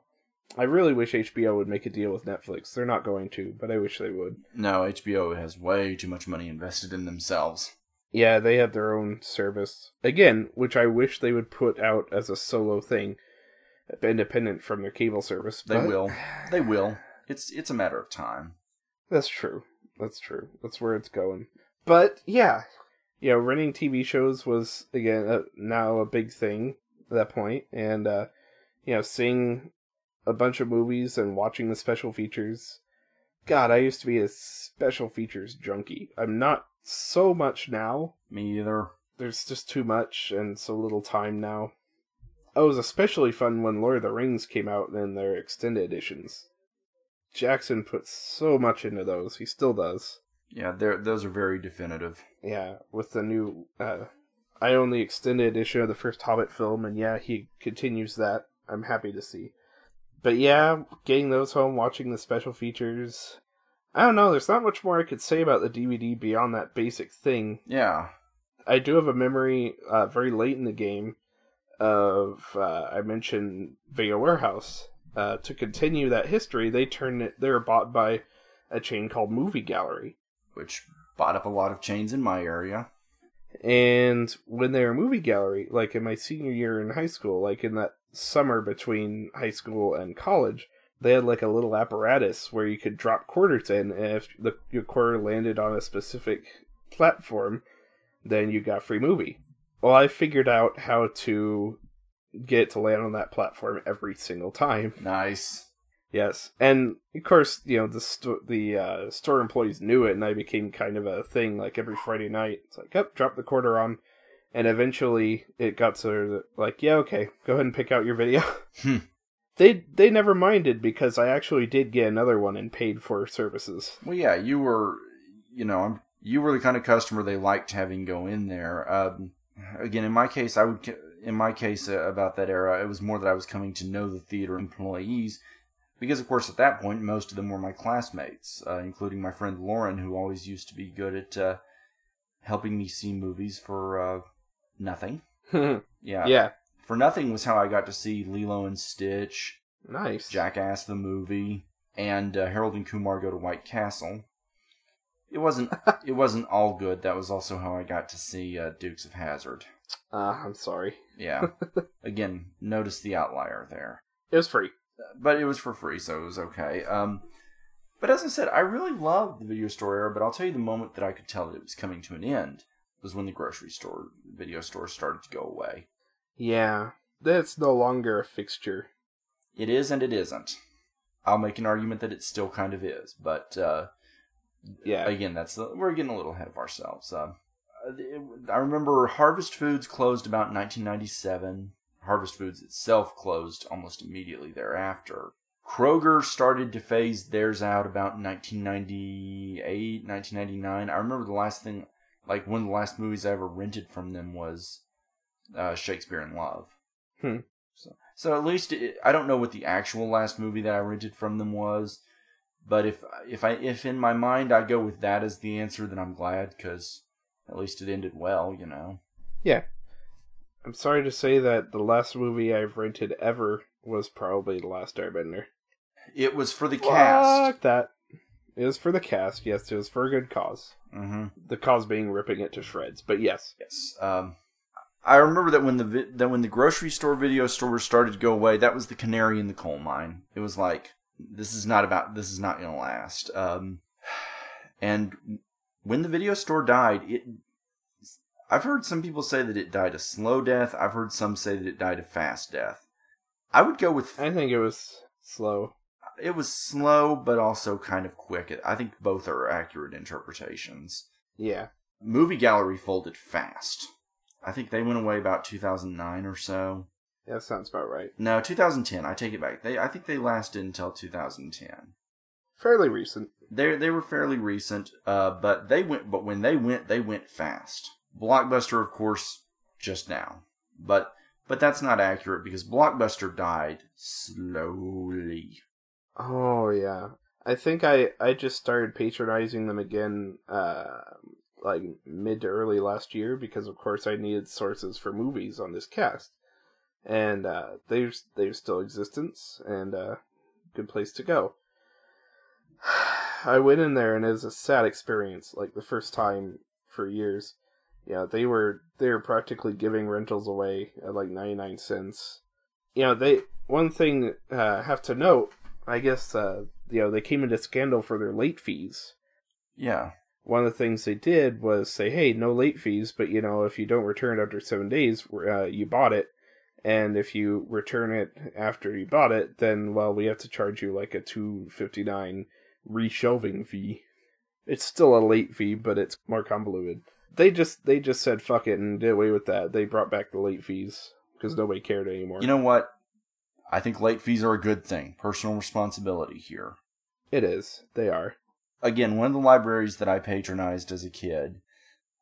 I really wish HBO would make a deal with Netflix. They're not going to, but I wish they would. No, HBO has way too much money invested in themselves. Yeah, they have their own service again, which I wish they would put out as a solo thing, independent from their cable service. They will. They will. It's it's a matter of time. That's true. That's true. That's where it's going. But yeah, you know, renting TV shows was again uh, now a big thing at that point, and uh, you know, seeing a bunch of movies and watching the special features. God, I used to be a special features junkie. I'm not so much now. Me either. There's just too much and so little time now. Oh, it was especially fun when Lord of the Rings came out in their extended editions. Jackson put so much into those. He still does. Yeah, they're, those are very definitive. Yeah, with the new uh I own the extended issue of the first Hobbit film and yeah, he continues that. I'm happy to see. But yeah, getting those home, watching the special features. I don't know, there's not much more I could say about the DVD beyond that basic thing. Yeah. I do have a memory uh, very late in the game of uh, I mentioned Video Warehouse. Uh, to continue that history, they turned it. They were bought by a chain called Movie Gallery, Which bought up a lot of chains in my area. and when they were Movie Gallery, like in my senior year in high school, like in that summer between high school and college, they had like a little apparatus where you could drop quarters in, and if the your quarter landed on a specific platform, then you got free movie. Well, I figured out how to get it to land on that platform every single time. Nice. Yes, and of course, you know the sto- the uh, store employees knew it, and I became kind of a thing. Like every Friday night, it's like, oh, drop the quarter on," and eventually it got to like, "Yeah, okay, go ahead and pick out your video." Hmm. they they never minded because I actually did get another one and paid for services. Well, yeah, you were, you know, I'm- you were the kind of customer they liked having go in there. Um, again, in my case, I would, in my case uh, about that era, it was more that I was coming to know the theater employees, because of course at that point most of them were my classmates, uh, including my friend Lauren, who always used to be good at uh, helping me see movies for uh, nothing. Yeah, Yeah. For nothing was how I got to see Lilo and Stitch, Nice. Jackass the movie, and uh, Harold and Kumar go to White Castle. It wasn't it wasn't all good. That was also how I got to see uh, Dukes of Hazzard. Uh, I'm sorry. Yeah. Again, notice the outlier there. It was free. But it was for free, so it was okay. Um, but as I said, I really loved the video store era, but I'll tell you the moment that I could tell that it was coming to an end was when the grocery store video store started to go away. Yeah, that's no longer a fixture. It is and it isn't. I'll make an argument that it still kind of is, but uh, yeah, again, that's the, we're getting a little ahead of ourselves. Uh, I remember Harvest Foods closed about 1997. Harvest Foods itself closed almost immediately thereafter. Kroger started to phase theirs out about 1998, 1999. I remember the last thing, like one of the last movies I ever rented from them was uh, Shakespeare in Love. Hmm. So, so at least it, I don't know what the actual last movie that I rented from them was, but if if I if in my mind I go with that as the answer, then I'm glad because at least it ended well, you know. Yeah. I'm sorry to say that the last movie I've rented ever was probably The Last Airbender. It was for the Fuck cast. that. It was for the cast, yes. It was for a good cause. Mm-hmm. The cause being ripping it to shreds, but yes. Yes. Um, I remember that when the vi- that when the grocery store video stores started to go away, that was the canary in the coal mine. It was like this is not about this is not going to last. Um, and when the video store died, it I've heard some people say that it died a slow death. I've heard some say that it died a fast death. I would go with I think it was slow. it was slow, but also kind of quick. I think both are accurate interpretations. Yeah. Movie Gallery folded fast. I think they went away about 2009 or so. That sounds about right. No, 2010. I take it back. They I think they lasted until 2010. Fairly recent. They they were fairly recent, uh, but they went. But when they went, they went fast. Blockbuster, of course, just now, but but that's not accurate because Blockbuster died slowly. Oh yeah. I think I I just started patronizing them again uh like mid to early last year because of course I needed sources for movies on this cast. And uh they're they're still existence and uh good place to go. I went in there and it was a sad experience, like the first time for years. Yeah, they were they were practically giving rentals away at like ninety nine cents. You know, they one thing uh have to note, I guess uh you know, they came into scandal for their late fees. Yeah. One of the things they did was say, "Hey, no late fees, but you know, if you don't return it after 7 days, uh, you bought it, and if you return it after you bought it, then well, we have to charge you like a 259 reshelving fee. It's still a late fee, but it's more convoluted. They just they just said fuck it and did away with that. They brought back the late fees because nobody cared anymore. You know what? I think late fees are a good thing. Personal responsibility here. it is. They are. Again, one of the libraries that I patronized as a kid.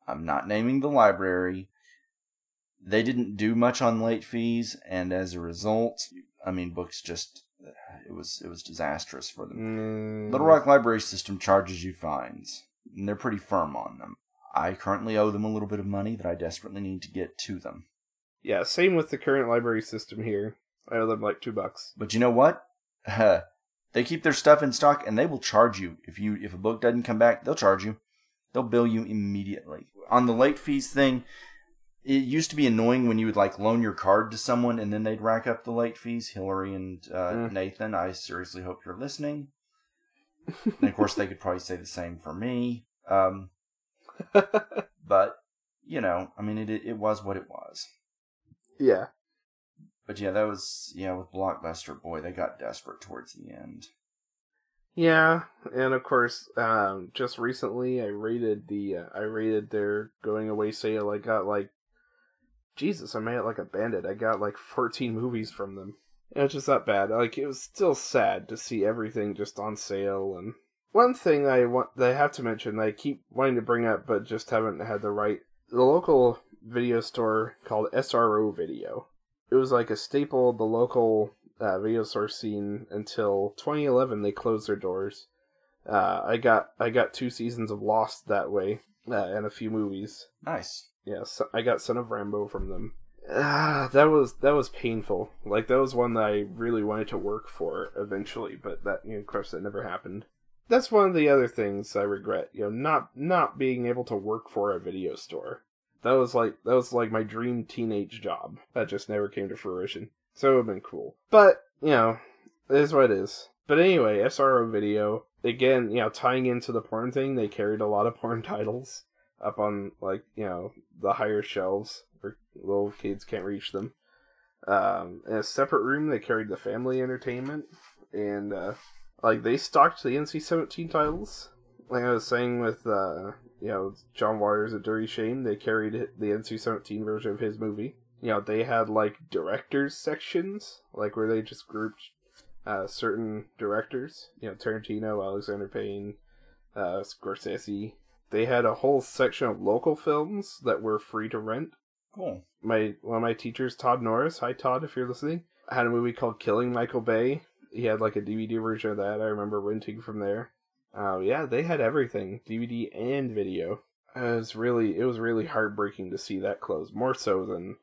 I'm not naming the library. They didn't do much on late fees, and as a result, I mean, books just it was it was disastrous for them. Mm, Little Rock Library System charges you fines, and they're pretty firm on them. I currently owe them a little bit of money that I desperately need to get to them. Yeah, same with the current library system here. I owe them like two bucks. But you know what? they keep their stuff in stock, and they will charge you if you if a book doesn't come back. They'll charge you. They'll bill you immediately. On the late fees thing, it used to be annoying when you would like loan your card to someone and then they'd rack up the late fees. Hillary and uh, Mm. Nathan, I seriously hope you're listening. and of course, they could probably say the same for me. Um, but you know, I mean, it it was what it was. Yeah. But yeah, that was yeah with Blockbuster. Boy, they got desperate towards the end. Yeah, and of course, um, just recently I rated the uh, I rated their going away sale. I got like, Jesus, I made it like a bandit. I got like fourteen movies from them. And it's just not bad. Like it was still sad to see everything just on sale. And one thing I want, that I have to mention, that I keep wanting to bring up, but just haven't had the right. The local video store called SRO Video. It was like a staple of the local uh, video store scene until 2011. They closed their doors. Uh, I got I got two seasons of Lost that way, uh, and a few movies. Nice. Yes, I got Son of Rambow from them. Ah, that was that was painful. Like that was one that I really wanted to work for eventually, but that you know, of course that never happened. That's one of the other things I regret. You know, not not being able to work for a video store. That was like that was like my dream teenage job. That just never came to fruition. So it would have been cool. But, you know, it is what it is. But anyway, SRO Video, again, you know, tying into the porn thing, they carried a lot of porn titles up on, like, you know, the higher shelves where little kids can't reach them. Um, in a separate room, they carried the family entertainment, and, uh, like, they stocked the NC 17 titles. Like I was saying with, uh, you know, John Waters' A Dirty Shame, they carried the NC 17 version of his movie. You know they had like directors sections like where they just grouped uh, certain directors. You know tarantino alexander payne uh, scorsese. They had a whole section of local films that were free to rent. Cool. my one of my teachers todd norris hi todd if you're listening had a movie called killing michael bay he had like a dvd version of that i remember renting from there uh, yeah they had everything dvd and video it was really it was really heartbreaking to see that close more so than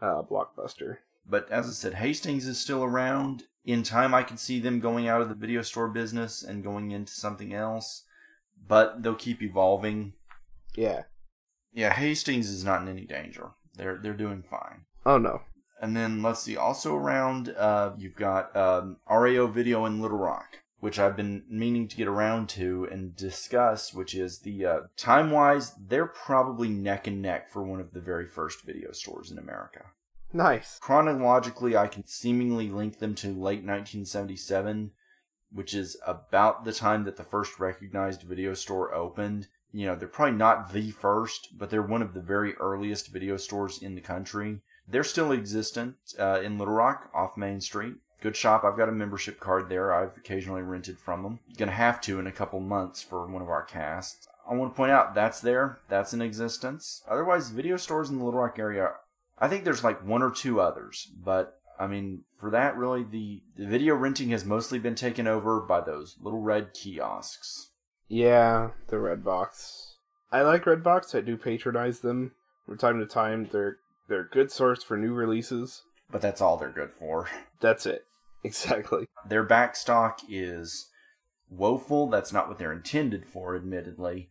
uh, Blockbuster. But as I said, Hastings is still around. In time, I can see them going out of the video store business and going into something else. But they'll keep evolving. Yeah. Yeah, Hastings is not in any danger. They're they're doing fine. Oh no. And then let's see. Also around, uh, you've got um, RAO Video in Little Rock, which I've been meaning to get around to and discuss. Which is the uh, time wise, they're probably neck and neck for one of the very first video stores in America. Nice. Chronologically, I can seemingly link them to late 1977, which is about the time that the first recognized video store opened. You know, they're probably not the first, but they're one of the very earliest video stores in the country. They're still existent uh, in Little Rock off Main Street. Good shop. I've got a membership card there. I've occasionally rented from them. Gonna have to in a couple months for one of our casts. I want to point out that's there. That's in existence. Otherwise, video stores in the Little Rock area I think there's like one or two others, but I mean, for that, really, the, the video renting has mostly been taken over by those little red kiosks. Yeah, the Redbox. I like Redbox. I do patronize them from time to time. They're they're a good source for new releases. But that's all they're good for. That's it. Exactly. Their back stock is woeful. That's not what they're intended for, admittedly.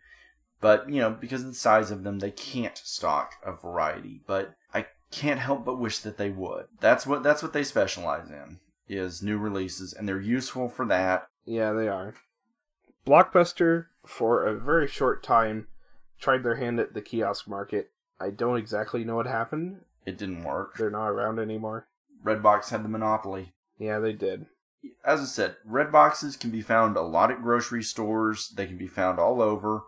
But, you know, because of the size of them, they can't stock a variety. But I can't help but wish that they would. That's what that's what they specialize in is new releases and they're useful for that. Yeah, they are. Blockbuster for a very short time tried their hand at the kiosk market. I don't exactly know what happened. It didn't work. They're not around anymore. Redbox had the monopoly. Yeah, they did. As I said, red boxes can be found a lot at grocery stores. They can be found all over.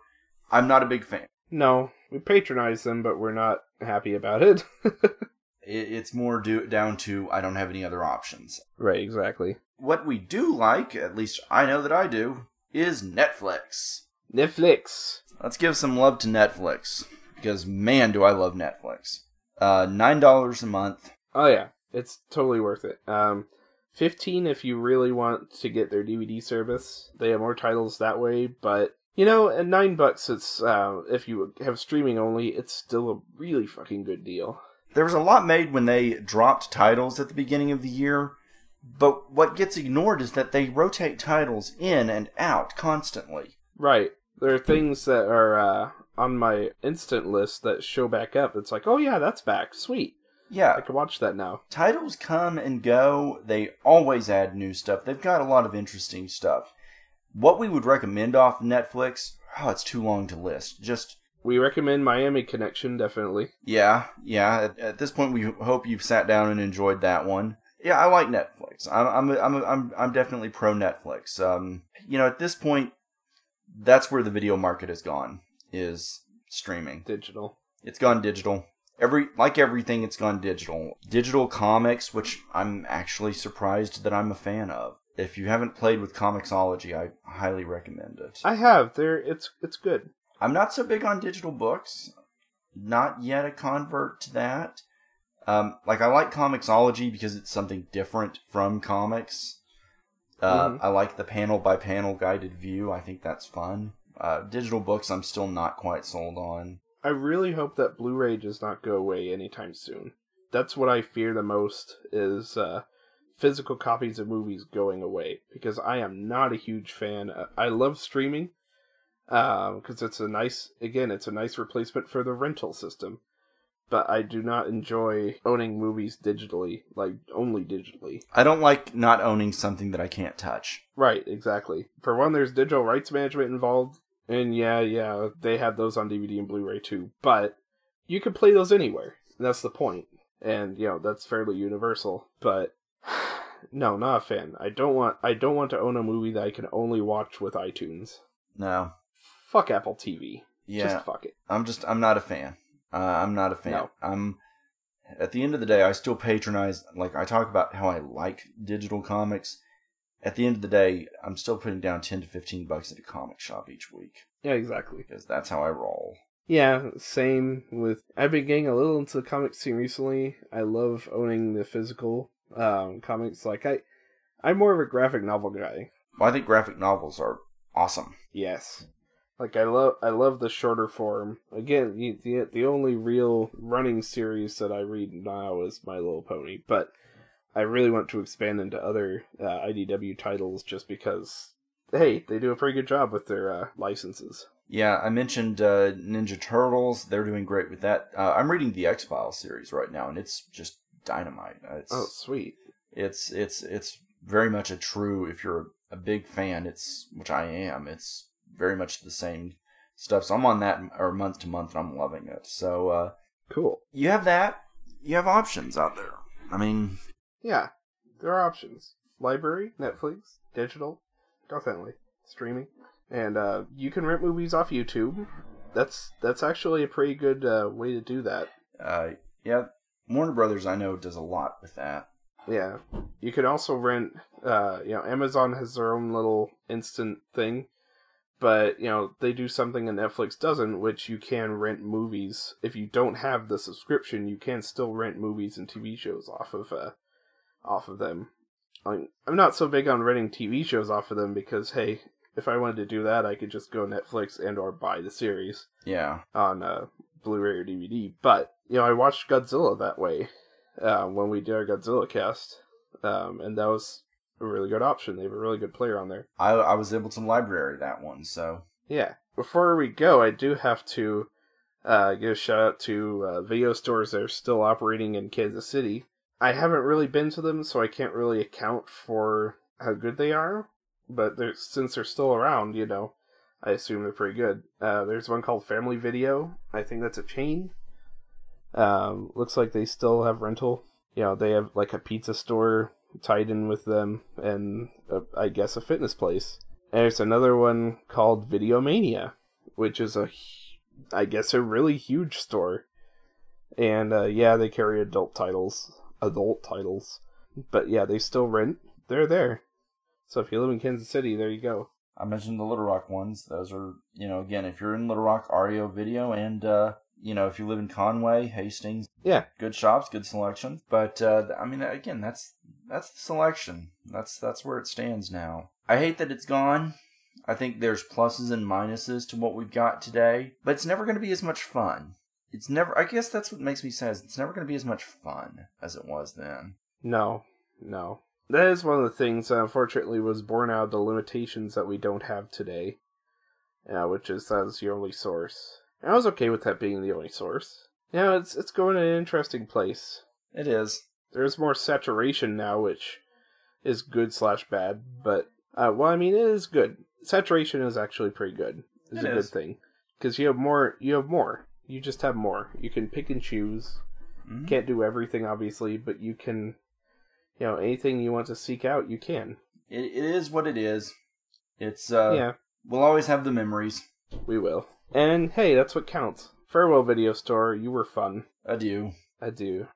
I'm not a big fan. No, we patronize them, but we're not happy about it. it's more do, down to I don't have any other options. Right, exactly. What we do like, at least I know that I do, is Netflix. Netflix. Let's give some love to Netflix because man, do I love Netflix. Uh, nine dollars a month. Oh yeah, it's totally worth it. Um, fifteen if you really want to get their DVD service. They have more titles that way, but you know, at nine bucks, it's uh, if you have streaming only, it's still a really fucking good deal. There was a lot made when they dropped titles at the beginning of the year, but what gets ignored is that they rotate titles in and out constantly. Right. There are things that are uh, on my instant list that show back up. It's like, oh yeah, that's back. Sweet. Yeah. I can watch that now. Titles come and go. They always add new stuff. They've got a lot of interesting stuff. What we would recommend off Netflix, oh, it's too long to list. Just we recommend Miami Connection definitely. Yeah, yeah. At, at, this point, we hope you've sat down and enjoyed that one. Yeah, I like Netflix. I'm I'm I'm I'm, I'm definitely pro Netflix. Um, you know, at this point, that's where the video market has gone. Is streaming digital. It's gone digital. Every like everything, it's gone digital. Digital comics, which I'm actually surprised that I'm a fan of if you haven't played with Comixology, I highly recommend it. I have. There, it's it's good. I'm not so big on digital books. Not yet a convert to that. Um, like I like Comixology because it's something different from comics. Uh, mm-hmm. I like the panel by panel guided view. I think that's fun. Uh, digital books, I'm still not quite sold on. I really hope that Blu-ray does not go away anytime soon. that's what I fear the most is uh, physical copies of movies going away because I am not a huge fan. Uh, I love streaming because it's a nice, again, it's a nice replacement for the rental system. But I do not enjoy owning movies digitally, like only digitally. I don't like not owning something that I can't touch. Right, exactly. For one, there's digital rights management involved, and yeah, yeah, they have those on DVD and Blu-ray too. But you can play those anywhere. That's the point. point, and you know that's fairly universal. But no, not a fan. I don't want. I don't want to own a movie that I can only watch with iTunes. No. Fuck Apple TV. Yeah. Just fuck it. I'm just I'm not a fan. Uh, I'm not a fan. No. I'm at the end of the day, I still patronize. Like I talk about how I like digital comics. At the end of the day, I'm still putting down ten to fifteen bucks at a comic shop each week Yeah, exactly. because that's how I roll. Yeah, same with. I've been getting a little into the comic scene recently. I love owning the physical um, comics. Like I, I'm more of a graphic novel guy. Well, I think graphic novels are awesome. Yes, like I love. I love the shorter form. Again, the the, the only real running series that I read now is My Little Pony, but I really want to expand into other uh, IDW titles just because. Hey, they do a pretty good job with their uh, licenses. Yeah, I mentioned uh, Ninja Turtles. They're doing great with that. Uh, I'm reading the X Files series right now, and it's just dynamite. Uh, It's, Oh, sweet. It's it's it's very much a true. If you're a big fan, it's which I am. It's very much the same stuff. So I'm on that or month to month, and I'm loving it. So uh, Cool. you have that. You have options out there. I mean, Yeah, there are options. Library, Netflix, digital, definitely streaming, and uh, you can rent movies off YouTube. That's that's actually a pretty good uh, way to do that. uh, yeah, Warner Brothers I know does a lot with that. Yeah, you can also rent. Uh, you know, Amazon has their own little instant thing, but you know they do something that Netflix doesn't, which you can rent movies. If you don't have the subscription, you can still rent movies and TV shows off of uh, off of them. I'm not so big on renting TV shows off of them because hey, if I wanted to do that, I could just go Netflix and or buy the series Yeah, on uh, Blu-ray or DVD. But you know, I watched Godzilla that way uh, when we did our Godzilla cast, um, and that was a really good option. They have a really good player on there. I I was able to library that one. So Yeah. Before we go, I do have to uh, give a shout out to uh, video stores that are still operating in Kansas City. I haven't really been to them, so I can't really account for how good they are. But they're, since they're still around, you know, I assume they're pretty good. Uh, there's one called Family Video. I think that's a chain. Um, looks like they still have rental. You know, they have like a pizza store tied in with them, and uh, I guess a fitness place. And there's another one called Videomania, which is a, I guess, a really huge store. And uh, yeah, they carry adult titles, adult titles, but yeah, they still rent. They're there. So if you live in Kansas City, there you go. I mentioned the Little Rock ones. Those are, you know, again, if you're in Little Rock, RAO Video, and uh, you know, if you live in Conway, Hastings, Yeah. good shops, good selection. But uh, I mean, again, that's that's the selection. That's that's where it stands now. I hate that it's gone. I think there's pluses and minuses to what we've got today, but it's never going to be as much fun. It's never. I guess that's what makes me sad. is It's never going to be as much fun as it was then. No, no. That is one of the things that unfortunately was born out of the limitations that we don't have today. Yeah, which is that's your only source. And I was okay with that being the only source. Yeah, it's it's going in an interesting place. It is. There's more saturation now, which is good slash bad. But uh, well, I mean, it is good. Saturation is actually pretty good. It's It a is. good thing because you have more. You have more. You just have more. You can pick and choose. Mhm. Can't do everything, obviously, but you can. You know, anything you want to seek out, you can. It, it is what it is. It's uh. Yeah. We'll always have the memories. We will. And hey, that's what counts. Farewell, video store. You were fun. Adieu. Adieu.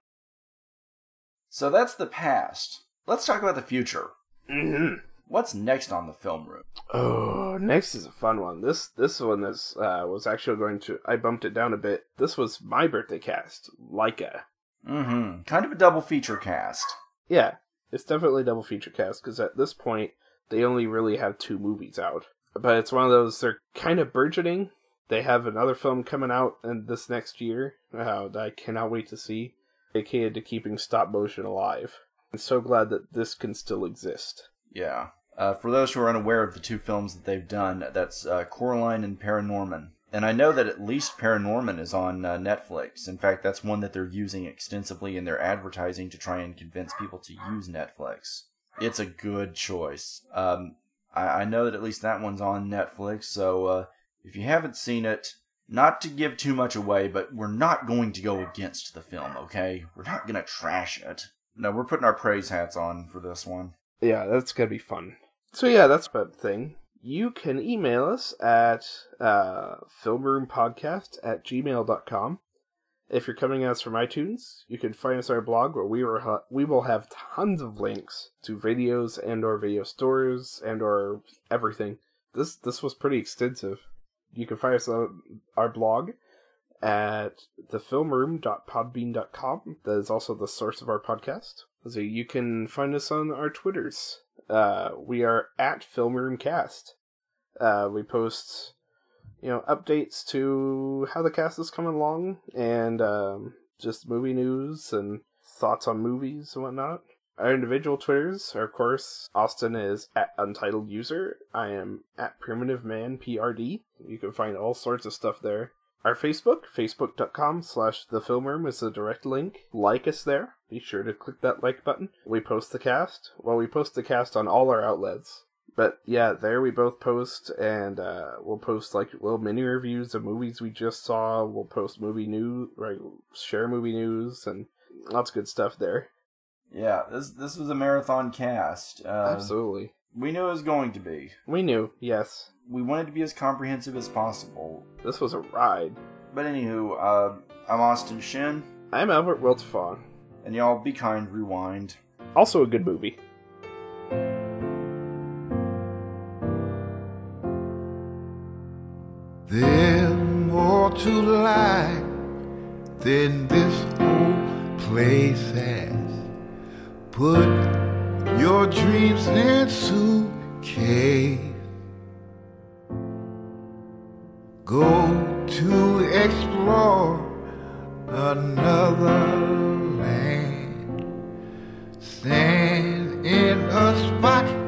So that's the past. Let's talk about the future. Mm-hmm. What's next on the film room? Oh, next is a fun one. This this one is uh, was actually going to. I bumped it down a bit. This was my birthday cast, Laika. Mm-hmm. Kind of a double feature cast. Yeah, it's definitely a double feature cast because at this point they only really have two movies out. But it's one of those they're kind of burgeoning. They have another film coming out in this next year uh, that I cannot wait to see. dedicated to keeping stop motion alive. I'm so glad that this can still exist. Yeah. Uh, for those who are unaware of the two films that they've done, that's uh, Coraline and Paranorman. And I know that at least Paranorman is on uh, Netflix. In fact, that's one that they're using extensively in their advertising to try and convince people to use Netflix. It's a good choice. Um, I, I know that at least that one's on Netflix, so uh, if you haven't seen it, not to give too much away, but we're not going to go against the film, okay? We're not going to trash it. No, we're putting our praise hats on for this one. Yeah, that's gonna be fun. So yeah, that's about the thing. You can email us at uh, filmroompodcast at gmail.com. If you're coming at us from iTunes, you can find us on our blog where we, were ha- we will have tons of links to videos and or video stores and or everything. This this was pretty extensive. You can find us on our blog at thefilmroom.podbean.com. That is also the source of our podcast. So you can find us on our Twitters. Uh, we are at FilmRoomCast. Uh, we post, you know, updates to how the cast is coming along and um, just movie news and thoughts on movies and whatnot. Our individual Twitters are, of course, Austin is at Untitled User. I am at Primitive Man PRD. You can find all sorts of stuff there. Our Facebook, facebook.com slash the film room is the direct link. Like us there. Be sure to click that like button. We post the cast. Well, we post the cast on all our outlets. But yeah, there we both post, and uh, we'll post like little mini reviews of movies we just saw. We'll post movie news, right? Share movie news, and lots of good stuff there. Yeah, this this was a marathon cast. Uh, Absolutely. We knew it was going to be. We knew, yes. We wanted to be as comprehensive as possible. This was a ride. But anywho, uh, I'm Austin Shin. I'm Albert Wiltfong. And y'all be kind, rewind. Also a good movie. There's more to life than this whole place has. Put your dreams in suitcase. Go to explore another land. Stand in a spot